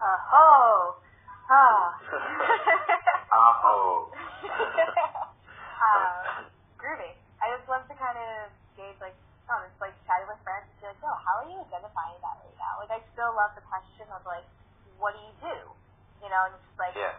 Oh, oh. Oh. um, groovy. I just love to kind of gauge, like, oh, just like chatting with friends, and be like, oh, how are you identifying that right now? Like, I still love the question of like, what do you do? You know, and it's just like, Yeah.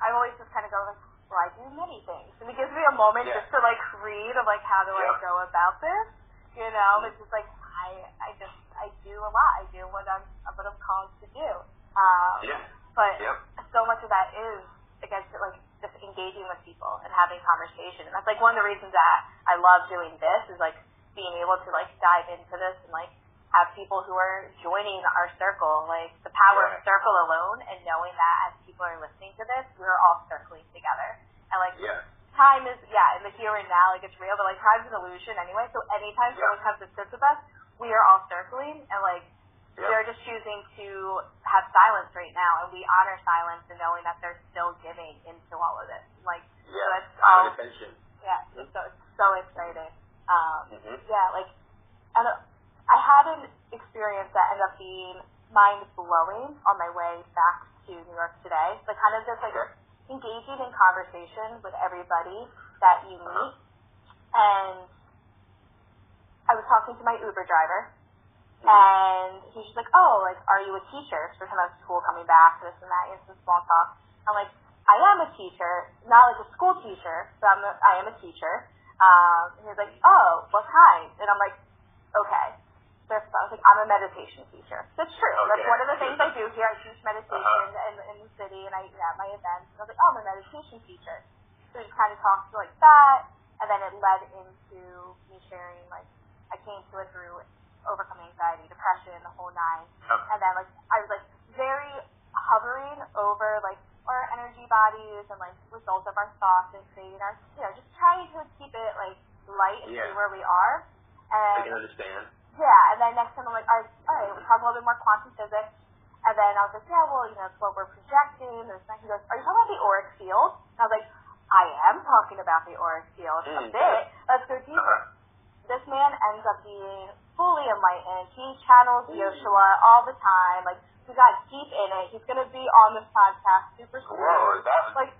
I always just kind of go like, well, I do many things, and it gives me a moment Yeah. just to like read of like how do I Yeah. go about this. You know, it's just like I I just I do a lot. I do what I'm what I'm called to do. Um, Yeah. But Yep. so much of that is against like just engaging with people and having conversation. And that's like one of the reasons that I love doing this is like being able to like dive into this and like have people who are joining our circle, like the power Right. of circle alone and knowing that as people are listening to this, we're all circling together. And like Yeah. time is yeah, in the here and now, like it's real, but like time's an illusion anyway. So anytime Yeah. someone comes and sits with us, we are all circling and like Yep. they're just choosing to have silence right now, and we honor silence and knowing that they're still giving into all of this. Like, so Yeah. that's all. attention. So exciting. Um, Mhm. yeah, like, and I had an experience that ended up being mind blowing on my way back to New York today. Like, kind of just like engaging in conversation with everybody that you Uh-huh. meet, and I was talking to my Uber driver, and he's just like, oh, like, are you a teacher? So we're kind of school coming back, this and that, and some small talk. I'm like, I am a teacher, not like a school teacher, but I'm a, I am a teacher. Um, and he's like, oh, what kind? And I'm like, okay. So I was like, I'm a meditation teacher. That's true. That's one of the things I do here. I teach meditation Uh-huh. in, in the city, and I yeah, at my events. And I was like, oh, I'm a meditation teacher. So we kind of talked like that, and then it led into me sharing like I came to it through overcoming anxiety, depression, the whole nine. Yep. And then like I was like very hovering over like our energy bodies and like results of our thoughts and creating our you know, just trying to keep it like light and Yeah. see where we are. I can understand. yeah, and then next time I'm like, all right, all right, we're talking a little bit more quantum physics. And then I was like, yeah, well, you know, it's what we're projecting. And. He goes, are you talking about the auric field? And I was like, I am talking about the auric field a Mm, bit. Let's go deeper. Uh-huh. This man ends up being fully enlightened. He channels Mm. Yoshua all the time. Like, we got deep in it. He's to be on this podcast super soon. Whoa, that was Like,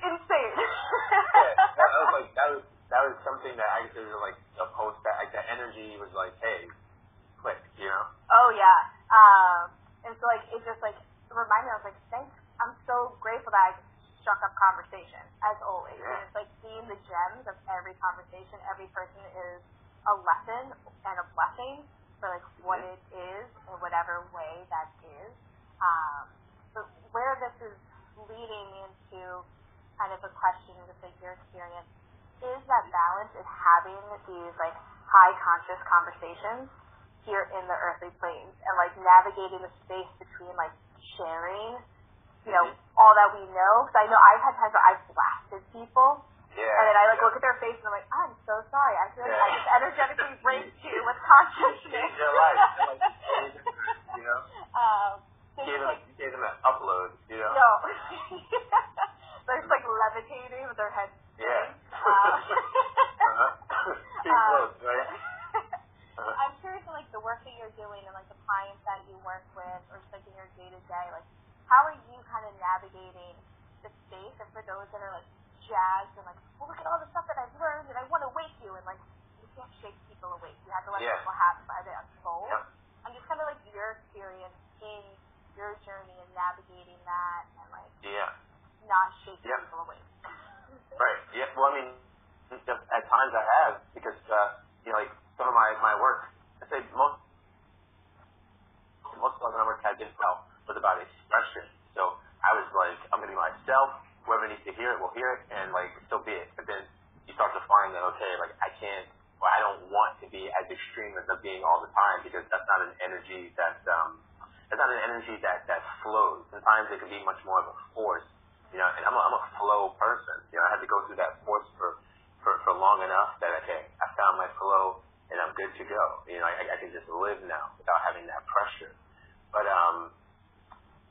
insane. yeah, that was like that was that was something that I consider like a post that like the energy was like, hey, click, you know? Oh yeah. Um, and so like it just like reminded me. I was like, thanks. I'm so grateful that I struck up conversation as always. And it's like seeing the gems of every conversation. Every person is a lesson and a blessing for like what it is in whatever way that is. Um, but where this is leading into kind of a question, just like your experience, is that balance is having these like high conscious conversations here in the earthly planes and like navigating the space between like sharing, you know, Mhm. all that we know. Because I know I've had times where I've blasted people Yeah. and then I like yeah. look at their face and I'm like, I'm so sorry. I feel like Yeah. I just energetically raped you with consciousness. Changed their life. Like, you know? um, so Gave them, like, gave them an upload, you know? no. They're just like levitating with their heads. Yeah. Uh, uh-huh. Too um, close, right? Uh-huh. I'm curious, like the work that you're doing and like the clients that you work with, or just like in your day to day, like how are you kind of navigating the space? And for those that are like jazzed and like, well, look at all the stuff that I've learned, and I want to wake you, and like you can't shake people awake. You have to let Yeah. people have by the unfold. Yep. I'm just kind of like your experience in your journey and navigating that, and like Yeah. not shaking Yep. people awake. Right. Yeah. Well, I mean, just at times I have because uh, you know, like some of my my work. I say most most of my work had been well was about expression. So I was like, I'm gonna be myself. Needs to hear it will hear it, and like so be it. But then you start to find that okay, like I can't, or I don't want to be as extreme as I'm being all the time because that's not an energy that um, that's not an energy that that flows. Sometimes it can be much more of a force you know, and I'm a, I'm a flow person. You know, I had to go through that force for, for, for long enough that, okay, I found my flow and I'm good to go. You know, I, I can just live now without having that pressure. But, um,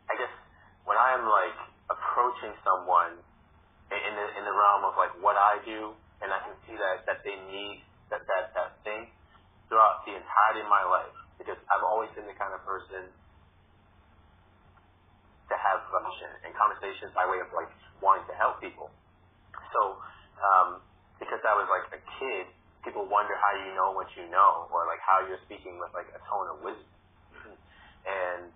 I guess when I'm like approaching someone in, the, in the realm of like what I do and I can see that, that they need that, that, that thing throughout the entirety of my life because I've always been the kind of person to have conversation and conversations by way of like wanting to help people. So, um, because I was like a kid, people wonder how you know what you know, or like how you're speaking with like a tone of wisdom. And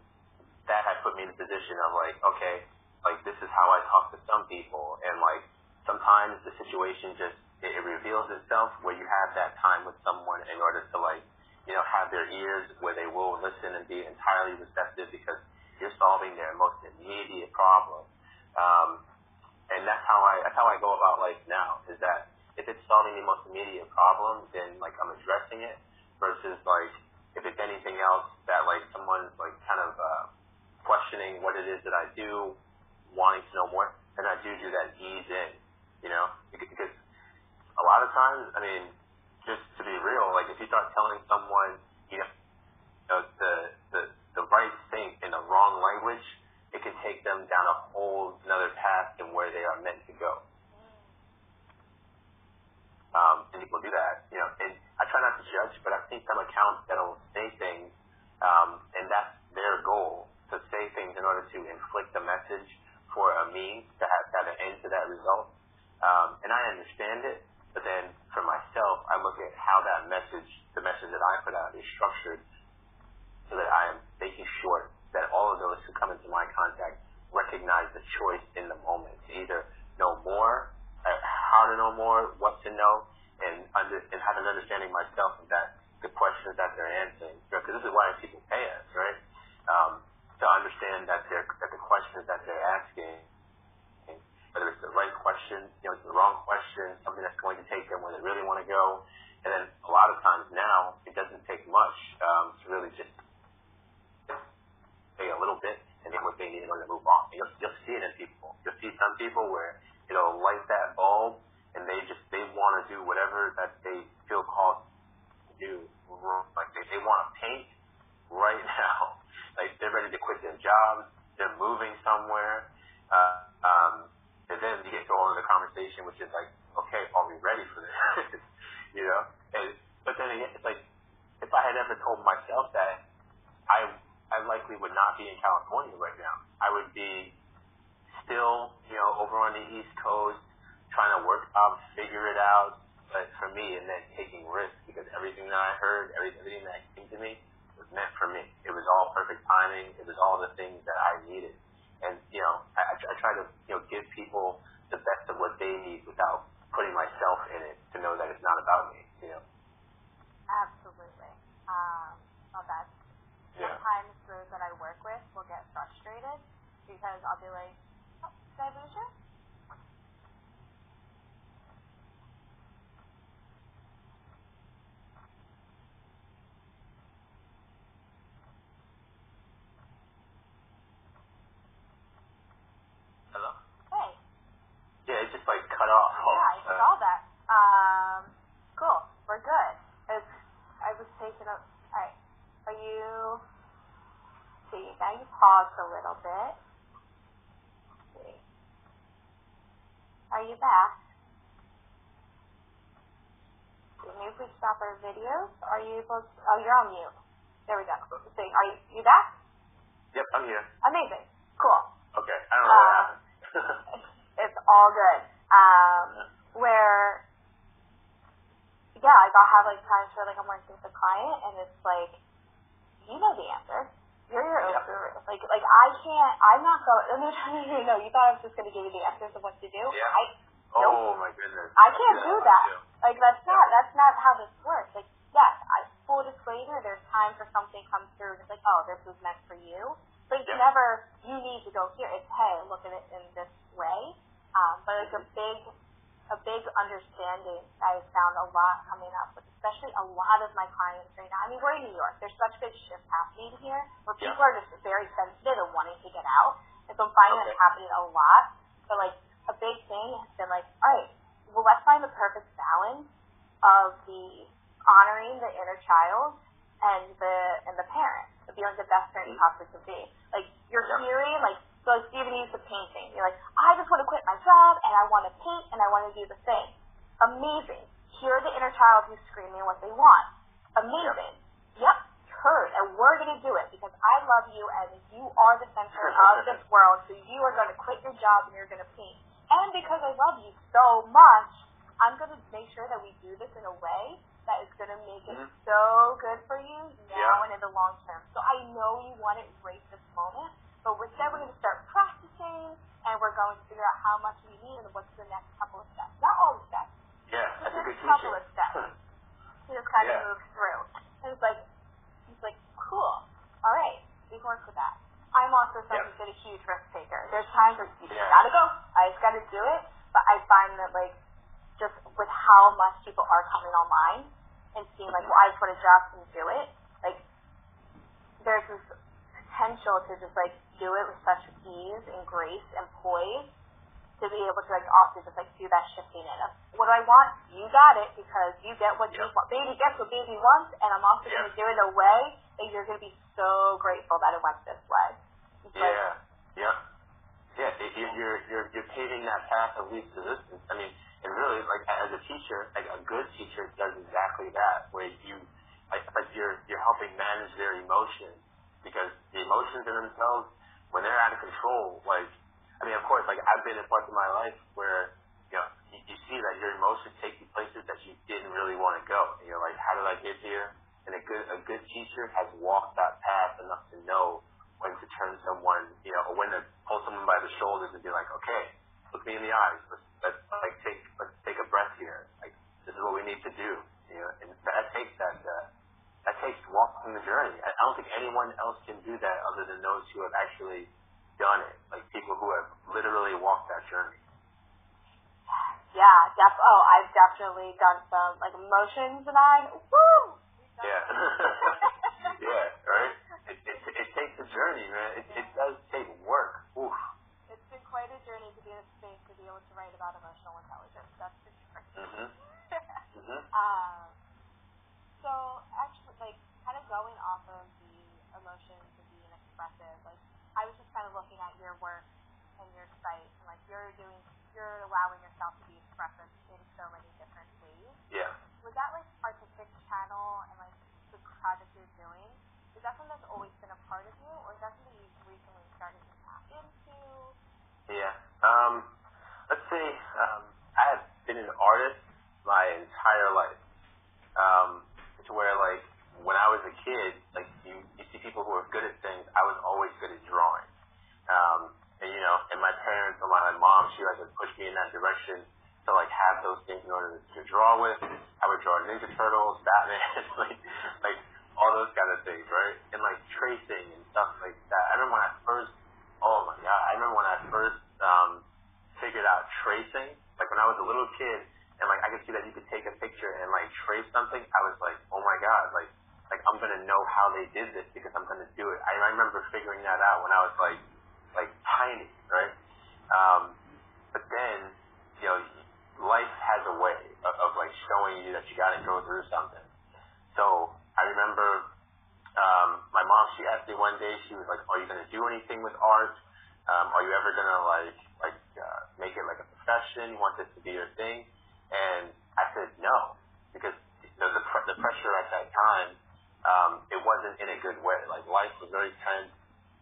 that had put me in a position of like, okay, like this is how I talk to some people, and like sometimes the situation just it, it reveals itself where you have that time with someone in order to like, you know, have their ears where they will listen and be entirely receptive because you're solving their most immediate problem. Um, and that's how I that's how I go about life now. Is that if it's solving the most immediate problem, then like I'm addressing it versus like if it's anything else that like someone's like kind of uh, questioning what it is that I do, wanting to know more, I do do that ease in, you know, because a lot of times, I mean, just to be real, like if you start telling someone, you know, the the the right thing in the wrong language, it can take them down a whole another path than where they are meant to go. Um, and people do that, you know. And I try not to judge, but I've seen some accounts that'll say things, um, and that's their goal to say things in order to inflict a message for a means to have, to have an end to that result. Um, and I understand it, but then for myself, I look at how that message, the message that I put out, is structured so that I am making sure that all of those who come into my contact recognize the choice in the moment to either know more, uh, how to know more, what to know, and under, and have an understanding myself of that the questions that they're answering. Because this is why people pay us, to understand that that the questions that they're asking, whether it's the right question, you know, it's the wrong question, something that's going to take them where they really want to go. And then a lot of times now, it doesn't take much um, to really just pay a little bit and then what they need in order to move on. You'll, you'll see it in people. You'll see some people where it'll light that bulb and they just, they want to do whatever that they feel called to do. Like they, they want to paint right now. Like they're ready to quit their jobs. They're moving somewhere. Uh, um, and then you get to all of the conversation, which is like, okay, are we ready for this? you know? And, but then again, it's like, if I had ever told myself that, I I likely would not be in California right now. I would be still, you know, over on the East Coast, trying to work out, figure it out. But for me, and then taking risks because everything that I heard, everything that came to me meant for me. It was all perfect timing. It was all the things that I needed. And, you know, I, I try to, you know, give people the best of what they need without putting myself in it to know that it's not about me, you know. Absolutely. Um, well, that's Yeah. sometimes those that I work with will get frustrated because I'll be like, oh, did I lose you? Hello? Hey, Yeah, it just like cut off. yeah, I Uh, saw that. Um, cool. We're good. It's, I was taking a, alright, are you, see, now you paused a little bit. Are you back? Maybe if we stop our videos, are you able to, oh, you're on mute. There we go. See, are you, you back? Yep, I'm here. Amazing. Cool. Okay, I don't know what Uh, happened. it's all good. Um, where, yeah, like I'll have like times where like I'm working with a client and it's like, you know the answer. You're your own Yeah. guru. Like, like I can't, I'm not going, and they're trying to, no, you thought I was just going to give you the answers of what to do? Yeah. I, oh my goodness. I can't do that. Like that's not that's not how this works. Like yes, I full disclaimer, there's times where something comes through it's like, oh, this was meant for you. But it's Yeah. never you need to go here. It's hey, look at it in this way. Um, but like a big a big understanding I've found a lot coming up with especially a lot of my clients right now. I mean, we're in New York. There's such big shifts happening here where Yeah. people are just very sensitive and wanting to get out. And so I'm finding Okay. that's happening a lot. But like a big thing has been like, all right, well, let's find the perfect balance of the honoring the inner child and the and the parent, of being like the best parent you possibly could be. Like you're Yeah. hearing, like so like Stephen used the painting. You're like, I just want to quit my job and I want to paint and I want to do the thing. Amazing. Hear the inner child who's screaming what they want. Amazing. Yep, heard, and we're gonna do it because I love you and you are the center of this world. So you are gonna quit your job and you're gonna paint. And because I love you so much, I'm gonna make sure that we do this in a way that is gonna make it Mhm. so good for you now Yeah. and in the long term. So I know you want it right this moment, but with that, we're going to start practicing and we're going to figure out how much we need and what's the next couple of steps. Not all the steps. Yeah, that's a good a couple teacher. of steps. to just kind Yeah. of move through. And it's like, it's like, cool. All right, we can work with that. I'm also someone Yep. who's been a huge risk taker. There's times where you just Yeah. gotta go. I just gotta do it. But I find that like, just with how much people are coming online and seeing like, mm-hmm. well, I just want to just and do it. Like, there's this potential to just like do it with such ease and grace and poise to be able to like also just like do that shifting in of what do I want? You got it because you get what you want. Baby gets what baby wants, and I'm also Yep. going to do it in a way that you're going to be so grateful that it went this way. Like, Yeah, yeah, yeah. It, it, you're you're you're paving that path of least resistance. I mean, and really, like as a teacher, like a good teacher does exactly that, where you like, like you're you're helping manage their emotions because the emotions in themselves, when they're out of control, like I mean, of course, like I've been in parts of my life where you know you, you see that your emotions take you places that you didn't really want to go, and you're like, how did I get here? And a good a good teacher has walked that path enough to know when to turn someone, you know, or when to pull someone by the shoulders and be like, okay, look me in the eyes. Let's, let's like take let's take a breath here. Like this is what we need to do. You know, and that takes that uh, that takes walking the journey. I I don't think anyone else can do that other than those who have actually done it. Like people who have literally walked that journey. yeah, def- oh, I've definitely done some like emotions and I, woo! Yeah. yeah. Right. It, it it takes a journey, man. It it does take work. Oof. It's been quite a journey to be in a space to be able to write about emotional intelligence. That's for sure. Mhm. Mhm. um, so actually, like, kind of going off of the emotions and being expressive, like, I was just kind of looking at your work and your site, and like, you're doing, you're allowing yourself to be expressive in so many different ways. Yeah. Was that like artistic channel and like the project you're doing? Is that something that's always been a part of you, or is that something you've recently started to tap into? Yeah. Um, let's see. Um, I have been an artist my entire life. Um, to where like when I was a kid, like you, you see people who are good at things. I was always good at drawing. Um, and you know, and my parents or my mom, she like would push me in that direction to like have those things in order to draw with. I would draw Ninja Turtles, Batman, like like all those kind of things, right? And like tracing and stuff like that. I remember when I first, oh my god, I remember when I first um, figured out tracing. Like when I was a little kid, and like I could see that you could take a picture and like trace something. I was like, oh my god, like like I'm gonna know how they did this because I'm gonna do it. I, remember figuring that out when I was like tiny, right? Um, but then, you know, life has a way of, of like showing you that you got to go through something. So I remember um, my mom. She asked me one day. She was like, "Are you going to do anything with art? Um, are you ever going to like like uh, make it like a profession? You want this to be your thing?" And I said no because the the, pr- the pressure at that time um, it wasn't in a good way. Like life was very tense.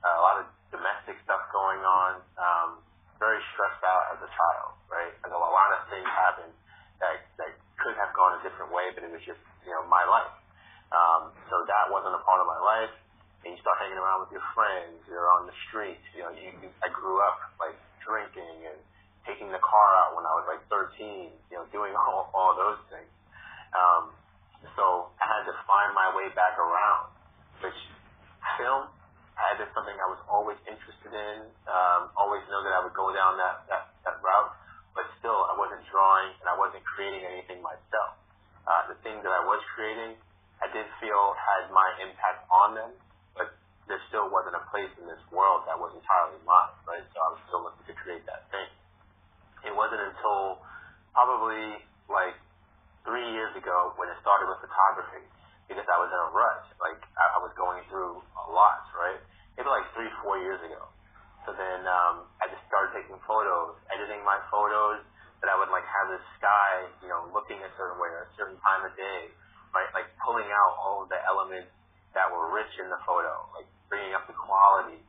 Uh, a lot of domestic stuff going on. Um, very stressed out as a child, right? And a lot of things happened that that could have gone a different way, but it was just you know my life. Um, so that wasn't a part of my life. And you start hanging around with your friends. You're on the streets. You know, you, you, I grew up like drinking and taking the car out when I was like 13. You know, doing all all those things. Um, so I had to find my way back around, which film had something I was always interested in. Um, always know that I would go down that, that, that route, but still I wasn't drawing and I wasn't creating anything myself. Uh, the things that I was creating, I did feel had my impact on them, but there still wasn't a place in this world that was entirely mine, right? So I was still looking to create that thing. It wasn't until probably like three years ago when it started with photography because I was in a rut. Like I, I was going through a lot, right? Maybe like three, four years ago. So then um, I just started taking photos, editing my photos. That I would like have the sky, you know, looking a certain way or a certain time of day, right? Like pulling out all of the elements that were rich in the photo, like bringing up the quality.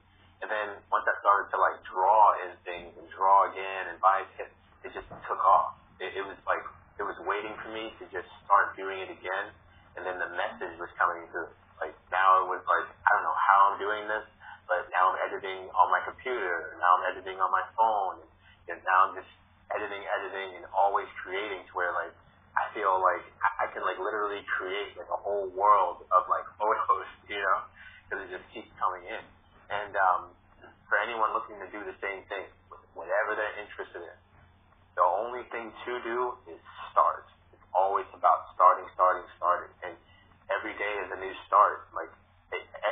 And then once I started to like draw in things and draw again and buy it, it just took off. It, it was like it was waiting for me to just start doing it again, and then the message was coming through. Like now it was like I don't know how I'm doing this, but now I'm editing on my computer. Now I'm editing on my phone. And, and now I'm just editing, editing, and always creating to where like I feel like I, can like literally create like a whole world of like photos, you know, because it just keeps coming in. And um, for anyone looking to do the same thing, whatever they're interested in, the only thing to do is start. It's always about starting, starting, starting, and every day is a new start. Like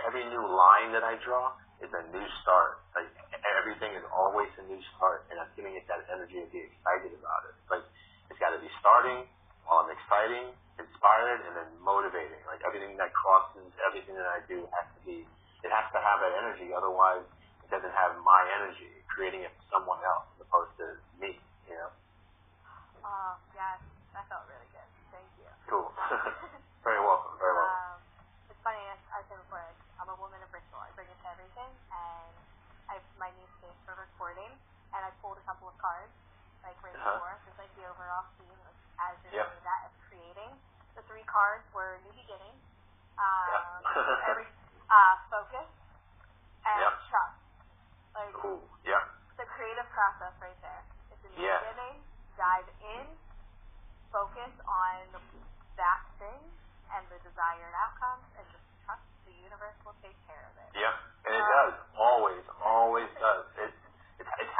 every new line that I draw is a new start. Like everything is always a new start, and I'm giving it that energy to be excited about it. Like it's got to be starting while I'm exciting, inspired, and then motivating. Like everything that crosses everything that I do has to be. It has to have that energy. Otherwise, it doesn't have my energy. Creating it for someone else as opposed to me. You know. Oh yes, that felt really good. Thank you. Cool. very welcome. Very welcome. Um, it's funny. I, I said before, like, I'm a woman of ritual. I bring it to everything, and I have my new space for recording, and I pulled a couple of cards, like right Uh-huh. before, just like the overall theme, like, as you're Yep. doing that, of creating. The three cards were new beginning, um, Yeah. every, uh, focus, and Yep. trust. Like cool. Yeah. the creative process right there. It's a new Yeah. beginning. Dive in, focus on that thing and the desired outcomes, and just trust the universe will take care of it. Yeah, and it does. Always, always does. It's it's, it's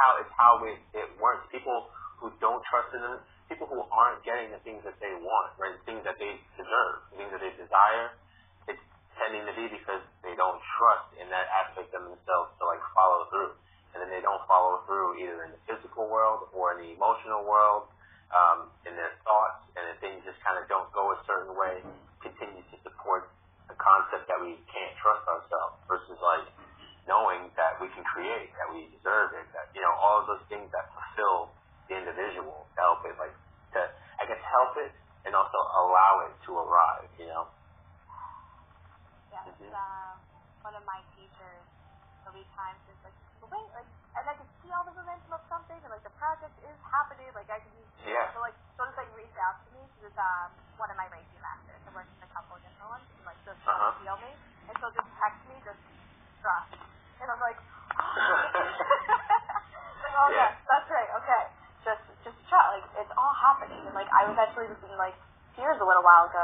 how it, it works. People who don't trust in them, people who aren't getting the things that they want, right? The things that they deserve, the things that they desire, it's tending to be because they don't trust in that aspect of themselves to like follow through. And then they don't follow through either in the physical world or in the emotional world, um, in their thoughts, and then things just kind of don't go a certain way, continue to support the concept that we can't trust ourselves versus like knowing that we can create, that we deserve it, that you know all of those things that fulfill the individual to help it, like to I guess help it and also allow it to arrive. You know. Yes, Mhm. uh, one of my teachers, there'll be times it's like, "But wait, like, and I can see all the momentum of something, and like the project is happening, like I can just, Yeah. so like, she'll just like reach out to me, she's um, one of my Reiki masters, I work with a couple of different ones, and like, so she'll Uh-huh. feel me, and she'll just text me, just trust, and I'm like, like, oh Yeah. yes, that's right, okay, just, just trust, like, it's all happening, and like, I was actually just in like, tears a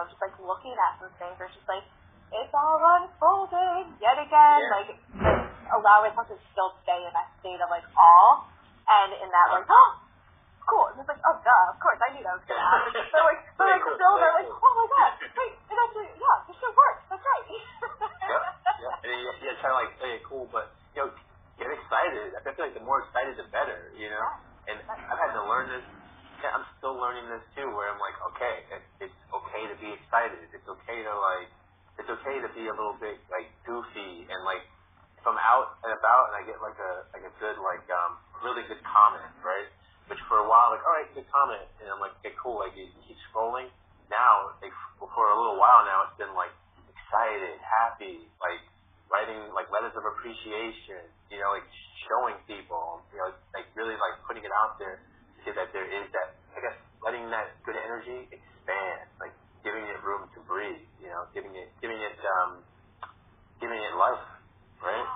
just like looking at some things, or just like, it's all unfolding yet again. Yeah. Like, like allow myself to still stay in that state of like awe and in that like, oh, cool. And it's like, oh, duh, of course, I knew that was gonna happen. So like, so Very like cool, still they're very like, cool. oh my god, wait, it actually, yeah, this should work. That's right. yep. Yep. And then you, you try to like play it cool, but you know, get excited. I feel like the more excited, the better. You know. And I've had to learn this. Yeah, I'm still learning this too, where I'm like, okay, it, it's okay to be excited. It's okay to like, it's okay to be a little bit like goofy and like, if I'm out and about and I get like a like um really good comment, right? Which for a while like, all right, good comment, and I'm like, okay, cool. Like you keep scrolling. Now, like for a little while now, it's been like excited, happy, like writing like letters of appreciation, you know, like showing people, you know, like really like putting it out there to see that there is that, I guess, letting that good energy expand, like giving it room to breathe, you know, giving it, giving it, um, giving it life, right?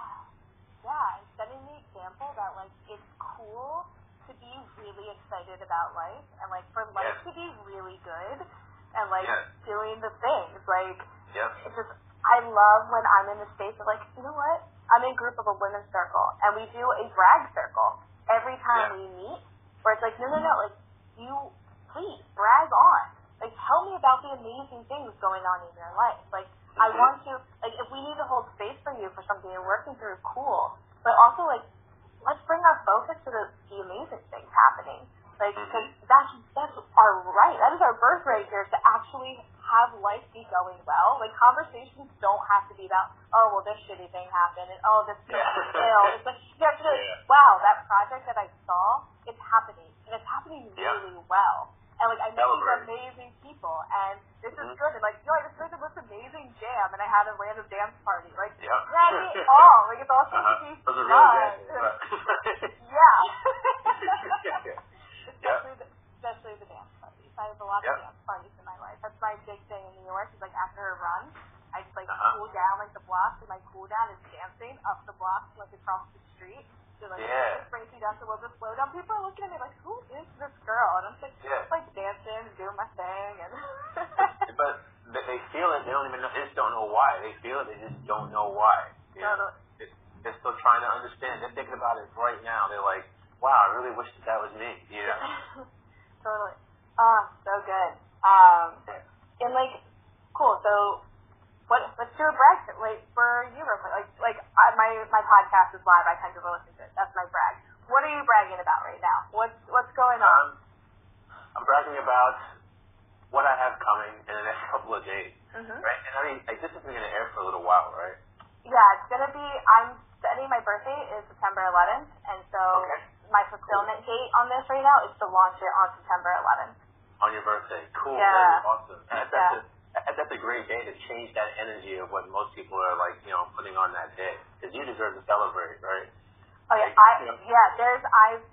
yeah, and setting the example that like it's cool to be really excited about life and like for life Yeah. to be really good and like Yeah. doing the things like Yep. it's just I love when I'm in the space of like, you know what? I'm in a group of a women's circle and we do a brag circle every time Yeah. we meet where it's like, no no no, like you please brag on. Like tell me about the amazing things going on in your life. Like I Mhm. want to like if we need to hold space for you for something you're working through, cool. But also like let's bring our focus to the, the amazing things happening. Like, mm-hmm. because that's that's our right. That is our birthright here to actually have life be going well. Like conversations don't have to be about, oh well, this shitty thing happened, and oh this Yeah. ill. It's like you have to be like, wow, that project that I saw, it's happening, and it's happening Yeah. really well. And like I met Celebrate. these amazing people, and this Mhm. is good. And like, yo, I just heard the most amazing jam, and I had a random dance party. Like, Yeah. drag it all. Like it's all Uh-huh. to be Those are fun. really good. Yeah. Yeah. especially, the, especially the dance parties. I have a lot Yep. of dance parties in my life. That's my big thing in New York. Is like after a run, I just like Uh-huh. cool down like the block. And my cool down is dancing up the block like across the street. So like Yeah. me down to a little slow down. People are looking at me like, who is this girl? And I'm just like, Yeah. like dancing and doing my thing and. but they, they feel it. They don't even know. They just don't know why. They feel it. They just don't know why. You know? They- They're still trying to understand. They're thinking about it right now. They're like, wow, I really wish that that was me. You know? totally. Oh, so good. Um, Yeah. and like, cool. So, what? Let's do a brag like for you real quick. Like, like I, my my podcast is live. I kind of listen to it. That's my brag. What are you bragging about right now? What's what's going on? Um, I'm bragging about what I have coming in the next couple of days. hmm Right? And I mean, like, this is going to air for a little while, right? Yeah, it's gonna be. I'm setting my birthday is September 11th, and so Okay. my fulfillment date on this right now is to launch it on September 11th. On your birthday. Cool. Yeah. That is awesome. That, that's, Yeah. That's a great day to change that energy of what most people are, like, you know, putting on that day. Because you deserve to celebrate, right? Oh yeah, Like, I you know. yeah. There's I've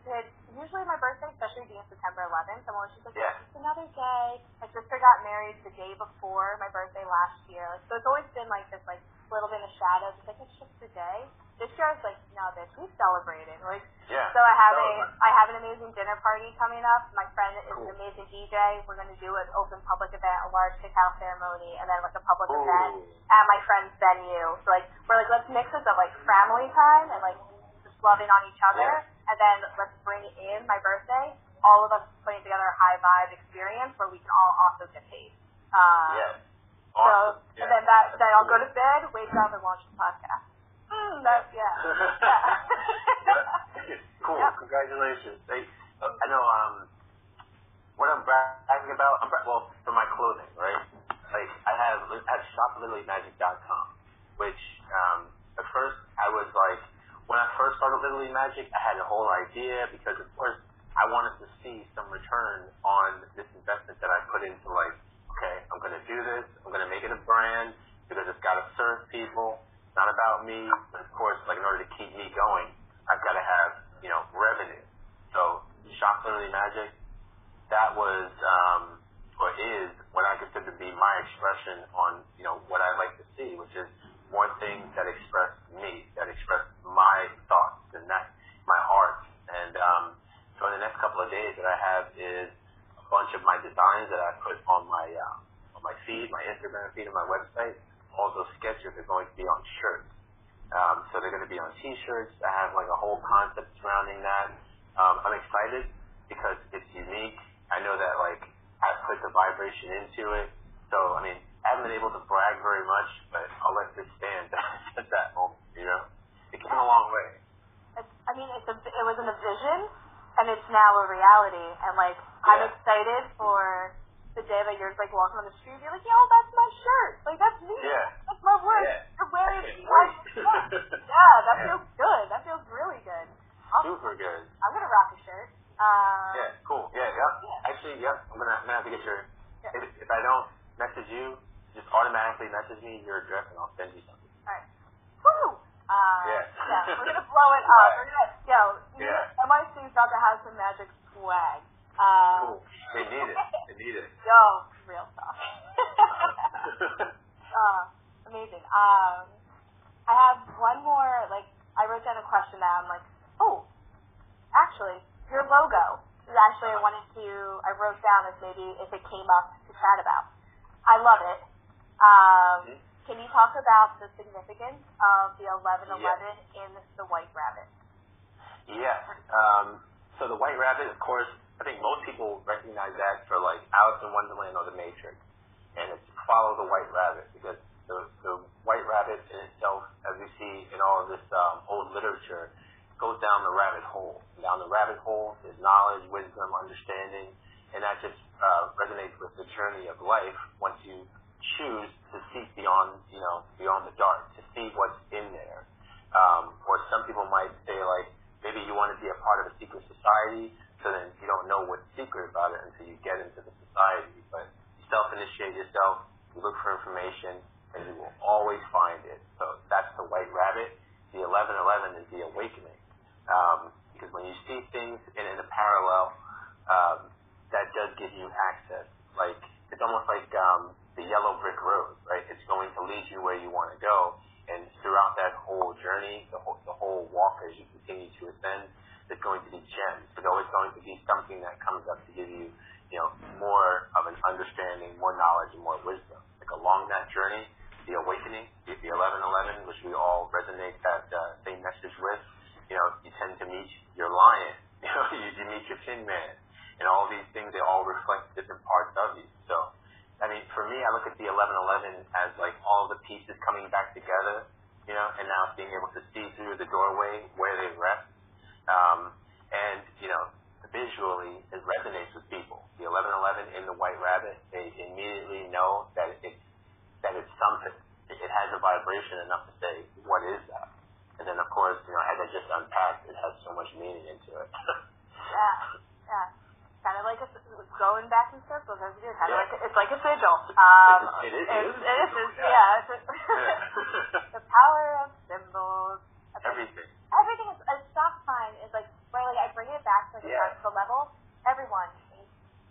usually my birthday, especially being September 11th. I'm always just like, Yeah. it's another day. My sister got married the day before my birthday last year, so it's always been like this like little bit of shadow. It's like it's just a day. This year I was like, no, bitch, we celebrated. Like, Yeah. so I have a. I have an amazing dinner party coming up. My friend is Cool. an amazing DJ. We're gonna do an open public event, a large cacao ceremony, and then like a public Ooh. event at my friend's venue. So like we're like let's mix this up like family time and like just loving on each other, Yeah. and then let's bring in my birthday. All of us putting together a high vibe experience where we can all also get paid. Uh, Yeah. So yeah. and then that then I'll go to bed, wake up, and launch the podcast. Mm, that's yeah. yeah. cool. Yep. Congratulations. They, I know. Um, what I'm bragging about, I'm bra- well for my clothing, right? Like I have, I have shopliterallymagic.com, which um, at first I was like, when I first started Literally Magic, I had a whole idea because of course I wanted to see some return on this investment that I put into like, okay, I'm gonna do this, I'm gonna make it a brand because it's gotta serve people. Not about me, but of course, like in order to keep me going, I've got to have you know revenue. So Literally Magic, that was um, or is what I consider to be my expression on you know what I like to see, which is more things that express me, that express my thoughts and that my art. And um, so in the next couple of days, what I have is a bunch of my designs that I put on my uh, on my feed, my Instagram feed, and my website. All those sketches are going to be on shirts. Um, so they're going to be on T-shirts. I have like a whole concept surrounding that. Um, I'm excited because it's unique. I know that like I put the vibration into it. So I mean, I haven't been able to brag very much, but I'll let this stand at that moment. You know, it came a long way. It's, I mean, it's a, it was in a vision, and it's now a reality. And like, I'm excited for the day that you're like walking on the street, you're like, yo, that's my shirt. Like that's me. Yeah. That's my work. Yeah. You're wearing I can't my shirt. Yeah, that Yeah. feels good. That feels really good. I'll, Super good. I'm gonna rock a shirt. Um, Yeah, cool. Yeah, yeah. Yeah. Actually, yeah. I'm gonna, I'm gonna have to get your. Yeah. If, if I don't message you, just automatically message me your address, and I'll send you something. All right. Woo! Uh, Yeah. yeah, we're gonna blow it up. Right. We're gonna, yo, Yeah. MIC's about to have some magic swag. Um, Cool. They need it. Yo, real talk. uh, amazing. Um, I have one more. Like, I wrote down a question that I'm like, oh, actually, your logo is actually I wanted to. I wrote down as maybe if it came up to chat about. I love it. Um, Mhm. Can you talk about the significance of the 1111 in the White Rabbit? Yes. Um, so the White Rabbit, of course, I think most people recognize that for like Alice in Wonderland or The Matrix, and it's follow the White Rabbit because the the White Rabbit in itself, as we see in all of this um, old literature, goes down the rabbit hole. Down the rabbit hole is knowledge, wisdom, understanding, and that just uh, resonates with the journey of life once you choose to seek beyond, you know, beyond the dark, to see what's in there. Um, or some people might say like, maybe you want to be a part of a secret society, so then you don't know what's secret about it until you get into the society. But you self-initiate yourself, you look for information, and you will always find it. So that's the white rabbit. The 1111 is the awakening. Um, because when you see things in, in a parallel, um, that does give you access. Like, it's almost like um, the yellow brick road. right? It's going to lead you where you want to go. And throughout that whole journey, the whole, the whole walk as you continue to ascend, there's going to be gems. There's always going to be something that comes up to give you, you know, more of an understanding, more knowledge, and more wisdom. Like along that journey, the awakening, the 1111, which we all resonate that uh, same message with, you know, you tend to meet your lion, you know, you, you meet your tin man, and all these things, they all reflect different parts of you. So I mean, for me, I look at the 1111 as like all the pieces coming back together, you know, and now being able to see through the doorway where they rest. Um, and, you know, visually, it resonates with people. The 1111 in the White Rabbit, they immediately know that it's, that it's something. It has a vibration enough to say, what is that? And then, of course, you know, as I just unpacked, it has so much meaning into it. yeah, yeah kind of like a, going back in circles as you do. Kind yeah. of like it's like a sigil. Um, it is. It is. It is. It's, yeah. It's, the power of symbols. Everything. Everything is a stop sign is like right. Like I bring it back to the yeah. practical level. Everyone, a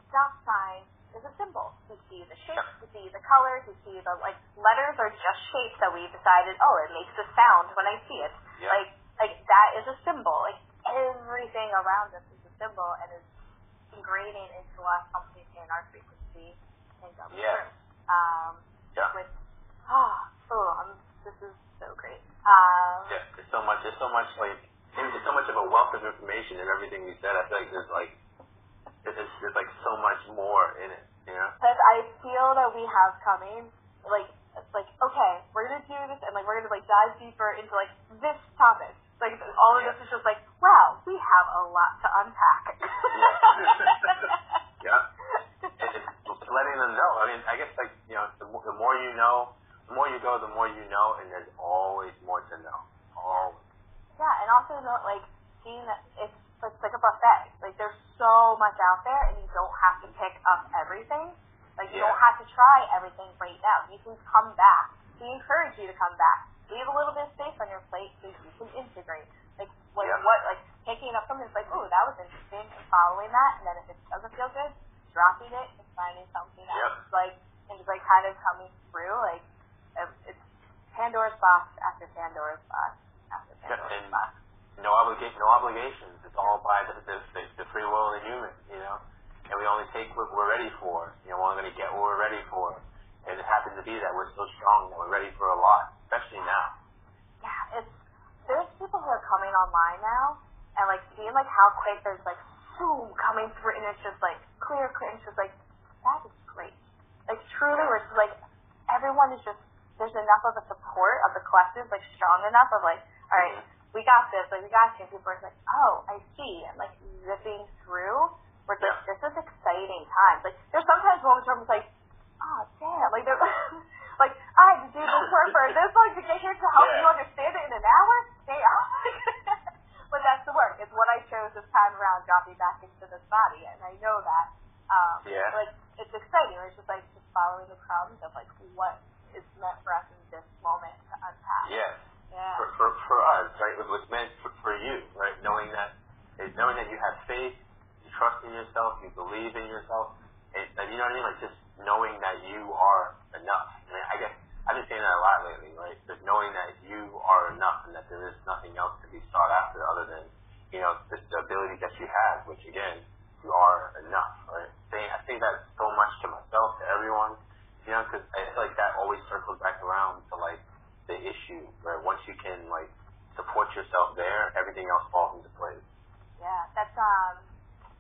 stop sign is a symbol. You see the shape, you see the colors, you see the like letters are just shapes that we decided. Oh, it makes a sound when I see it. Yeah. Like like that is a symbol. Like everything around us is a symbol and is ingraining into us something in our frequency and yeah. Um, yeah. With, oh, oh um, this is so great. Um, yeah, there's so much, there's so much like, there's so much of a wealth of information in everything you said. I feel like there's like, there's, there's like so much more in it, Because I feel that we have coming, like, it's like, okay, we're gonna do this, and like we're gonna like dive deeper into like this topic. Like all of yeah. this is just like, wow, we have a lot to unpack. yeah. And it's letting them know. I mean, I guess like you know, the, the more you know, the more you go, the more you know, and there's always more to know. Always. Yeah, and also know like seeing that it's it's like a buffet. Like there's so much out there, and you don't have to pick up everything. Like you yeah. don't have to try everything right now. You can come back. We encourage you to come back. Leave a little bit of space on your plate so you can integrate. Like what, yeah. what like picking up something that's like, ooh, that was interesting, and following that, and then if it doesn't feel good, dropping it and finding something yep. else. Like and just like kind of coming through. Like um, it's Pandora's box after Pandora's box after Pandora's and box. No obligation, no obligations. It's all by the, the, the, the free will of the human, you know and we only take what we're ready for. You know, we're only going to get what we're ready for. And it happens to be that we're so strong that we're ready for a lot, especially now. Yeah, it's there's people who are coming online now and like seeing like how quick there's like boom coming through and it's just like clear, clear. And it's just like that is great. Like truly, we're just like everyone is just there's enough of a support of the collective, like strong enough of like, all right, mm-hmm. We got this, like we got you. And people are like, oh, I see, and like zipping through it's like, this is exciting times. Like, there's sometimes moments where I'm like, oh, damn. Like, there's, like, I had to do this work for this long to get here to help yeah. you understand it in an hour? Damn. but that's the work. It's what I chose this time around, dropping back into this body. And I know that. Um, yeah. Like, it's exciting. It's just like just following the crumbs of like what is meant for us in this moment to unpack. Yes. Yeah. For, for, for us, right? It was meant for, for you, right? Knowing that, knowing that you have faith, trust in yourself, you believe in yourself, and, and you know what I mean? Like just knowing that you are enough. I mean, I guess I've been saying that a lot lately, right? Just knowing that you are enough and that there is nothing else to be sought after other than, you know, the, the ability that you have, which again, you are enough, right? Saying, I say that so much to myself, to everyone, you know, because I feel like that always circles back around to like the issue where once you can like support yourself there, everything else falls into place. Yeah, that's um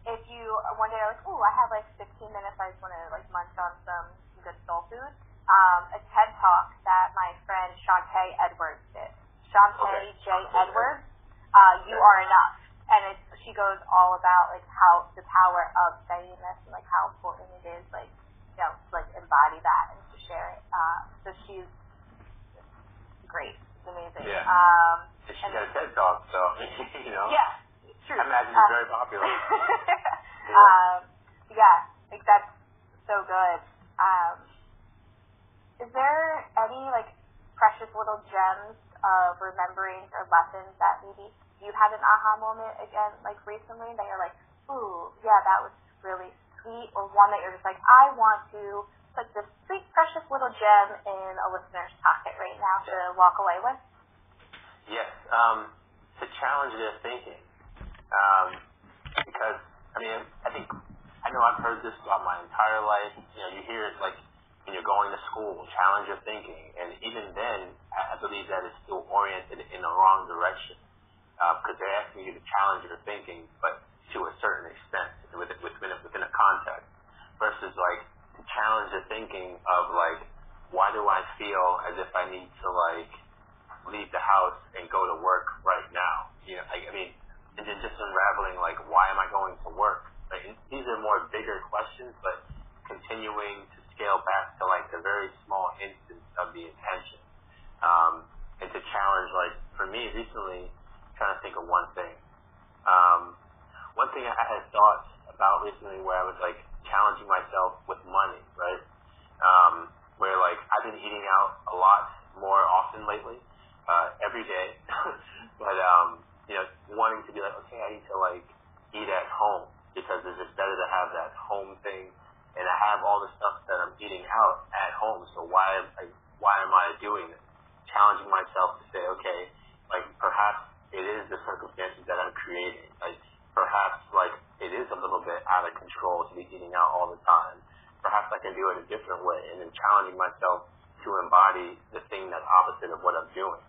if you one day are like, ooh, I have like 15 minutes, I just want to like munch on some, some good soul food. Um, a TED talk that my friend Shantae Edwards did. Shantae okay. J. Edwards, uh, you are enough, and it's she goes all about like how the power of saying this and like how important it is, like you know, to, like embody that and to share it. Uh, so she's great. It's amazing. Yeah. Um, and she got a TED talk, so you know. Yeah. Uh, very popular. yeah. Um, yeah, like that's so good. Um, is there any like precious little gems of remembering or lessons that maybe you had an aha moment again, like recently that you're like, ooh, yeah, that was really sweet, or one that you're just like, I want to like this sweet, precious little gem in a listener's pocket right now to walk away with? Yes, um, to challenge their thinking. Um, because, I mean, I think, I know I've heard this throughout my entire life. You know, you hear it like when you're going to school, challenge your thinking. And even then, I believe that it's still oriented in the wrong direction. Because uh, they're asking you to challenge your thinking, but to a certain extent, within, within, a, within a context. Versus like, to challenge the thinking of like, why do I feel as if I need to like, leave the house and go to work right now. You know, I, I mean, and then just unraveling like, why am I going to work? Like, these are more bigger questions, but continuing to scale back to like the very small instance of the intention. Um, and to challenge, like, for me recently, trying to think of one thing. Um, one thing I had thoughts about recently where I was like challenging myself with money, right? Um, where like I've been eating out a lot more often lately uh, every day, but um, you know, wanting to be like, okay, I need to like eat at home because it's just better to have that home thing, and I have all the stuff that I'm eating out at home. So why am I, why am I doing it? Challenging myself to say, okay, like perhaps it is the circumstances that I'm creating. Like perhaps like it is a little bit out of control to be eating out all the time. Perhaps I can do it a different way, and then challenging myself to embody the thing that's opposite of what I'm doing.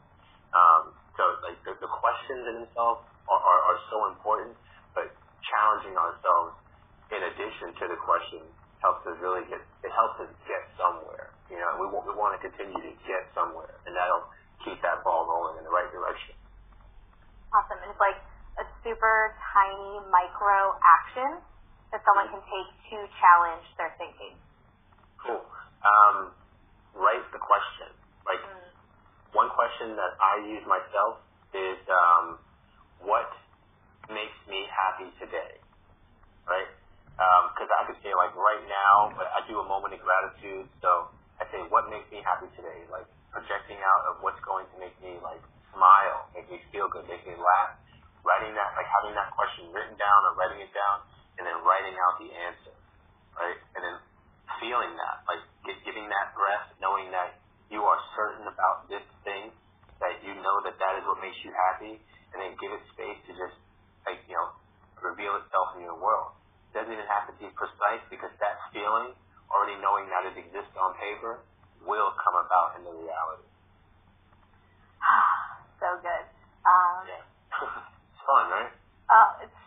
Um, so like the, the questions in themselves are, are, are so important, but challenging ourselves in addition to the question helps us really get it helps us get somewhere. You know, we want we want to continue to get somewhere, and that'll keep that ball rolling in the right direction. Awesome, and it's like a super tiny micro action that someone can take to challenge their thinking. Cool. Um, write the question. Like mm one question that I use myself is um, what makes me happy today, right? Because um, I could say like right now, but I do a moment of gratitude. So I say what makes me happy today, like projecting out of what's going to make me like smile, make me feel good, make me laugh. Writing that, like having that question written down or writing it down, and then writing out the answer, right? And then feeling that, like giving that breath, knowing that you are certain about this thing, that you know that that is what makes you happy, and then give it space to just, like, you know, reveal itself in your world. It doesn't even have to be precise because that feeling, already knowing that it exists on paper, will come about in the reality. Ah, so good. Um, yeah. it's fun, right? Uh, it's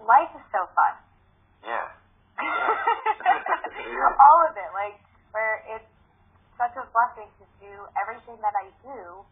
life is so fun. Yeah. yeah. All of it, like such a blessing to do everything that I do.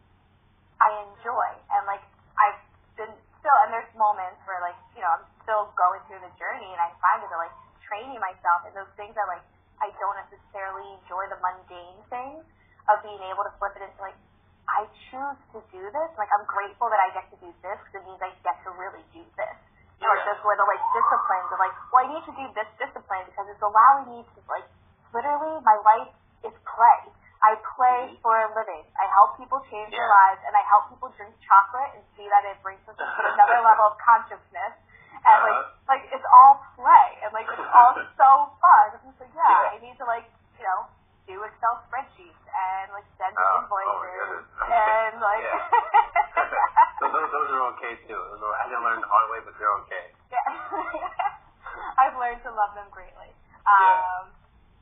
I enjoy, and like I've been still, and there's moments where like you know I'm still going through the journey, and I find it like training myself in those things that like I don't necessarily enjoy the mundane things of being able to flip it into like I choose to do this. Like I'm grateful that I get to do this because it means I get to really do this. You know, yeah. those little like disciplines of like, well, I need to do this discipline because it's allowing me to like literally my life is play. I play for a living. I help people change yeah. their lives, and I help people drink chocolate and see that it brings us to another level of consciousness. And uh-huh. like, like it's all play, and like it's all so fun. I'm just like, yeah, yeah, I need to like, you know, do Excel spreadsheets and like send oh, invoices oh and like. those, those are okay too. Those are, I didn't learn the hard way, but they're okay. Yeah, I've learned to love them greatly. Um, yeah.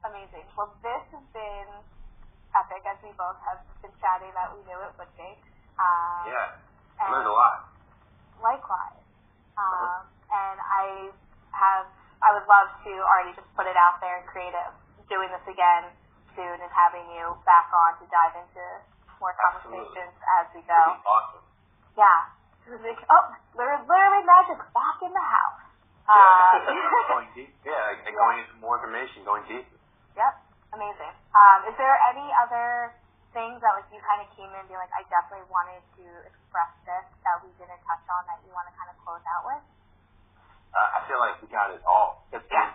Amazing. Well, this has been epic as we both have been chatting that we knew it would be. Um, yeah, I learned a lot. Likewise. Um, uh-huh. And I have, I would love to already just put it out there and creative, doing this again soon and having you back on to dive into more conversations Absolutely. as we go. Awesome. Yeah. Like, oh, literally magic back in the house. Yeah, um, going deep. Yeah, like, yeah. going into more information, going deep. Yep. Amazing. Um, is there any other things that like you kind of came in and be like, I definitely wanted to express this that we didn't touch on that you want to kind of close out with? Uh, I feel like we got it all. It's, yeah.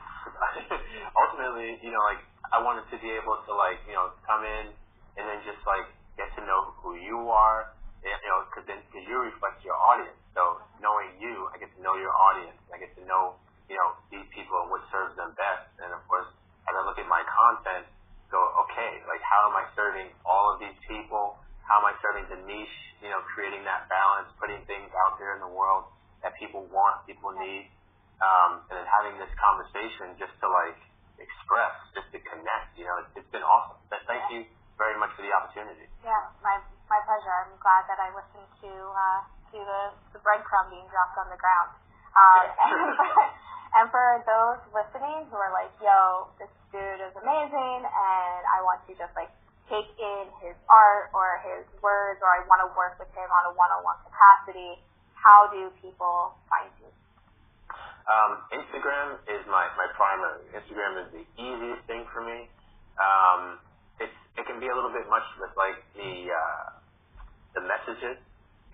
ultimately, you know, like I wanted to be able to like, you know, come in and then just like get to know who you are, you know, because then cause you reflect your audience. So knowing you, I get to know your audience. I get to know, you know, these people and what serves them best. And of course, as I look at my content, go, okay, like how am I serving all of these people? How am I serving the niche? You know, creating that balance, putting things out there in the world that people want, people need, um, and then having this conversation just to like express, just to connect. You know, it's, it's been awesome. But thank you very much for the opportunity. Yeah, my my pleasure. I'm glad that I listened to uh, to the the breadcrumb being dropped on the ground. Um, and, for, and for those listening who are like, "Yo, this dude is amazing," and I want to just like take in his art or his words, or I want to work with him on a one-on-one capacity. How do people find you? Um, Instagram is my, my primary. Instagram is the easiest thing for me. Um, it's, it can be a little bit much with like the, uh, the messages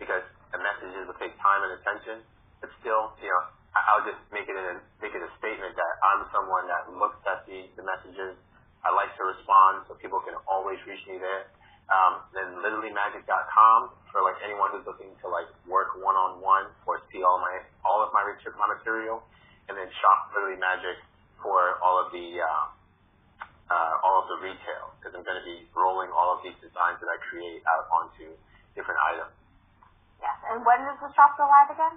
because the messages will take time and attention, but still, you know, I'll just make it a, make it a statement that I'm someone that looks at the, the messages. I like to respond so people can always reach me there. Um, then literallymagic.com for like anyone who's looking to like work one on one or see all my all of my my material, and then shop Literally Magic for all of the uh, uh, all of the retail because I'm going to be rolling all of these designs that I create out onto different items. Yes, and when does the shop go live again?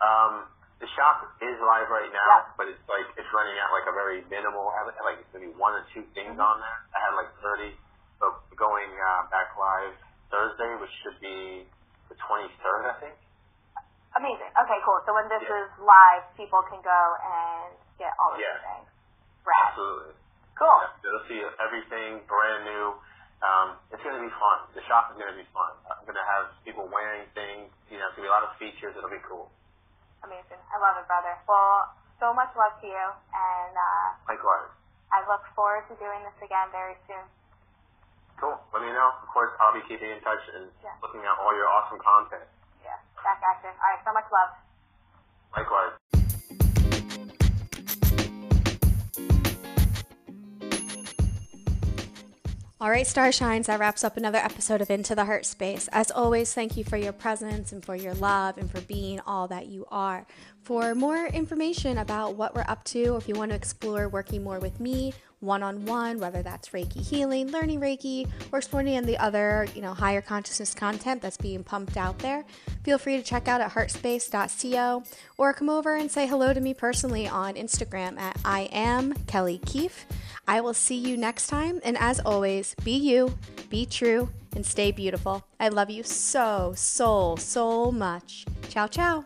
Um, the shop is live right now, yep. but it's like it's running at like a very minimal. Like it's gonna be one or two things mm-hmm. on there. I had like 30 so going uh, back live Thursday, which should be the 23rd, I think. Amazing. Okay, cool. So when this yeah. is live, people can go and get all of yeah. things. Right. Absolutely. Cool. Yeah, they'll see everything brand new. Um, it's going to be fun. The shop is going to be fun. I'm going to have people wearing things. You know, it's going to be a lot of features. It'll be cool. Amazing. I love it, brother. Well, so much love to you. And uh, likewise. I look forward to doing this again very soon. Cool. Let me know. Of course, I'll be keeping in touch and yeah. looking at all your awesome content. Yeah, back action. All right, so much love. Likewise. All right, Star Shines, that wraps up another episode of Into the Heart Space. As always, thank you for your presence and for your love and for being all that you are. For more information about what we're up to, if you want to explore working more with me one on one, whether that's Reiki healing, learning Reiki, or exploring any the other, you know, higher consciousness content that's being pumped out there, feel free to check out at heartspace.co or come over and say hello to me personally on Instagram at I am Kelly Keefe. I will see you next time, and as always, be you, be true, and stay beautiful. I love you so, so, so much. Ciao, ciao.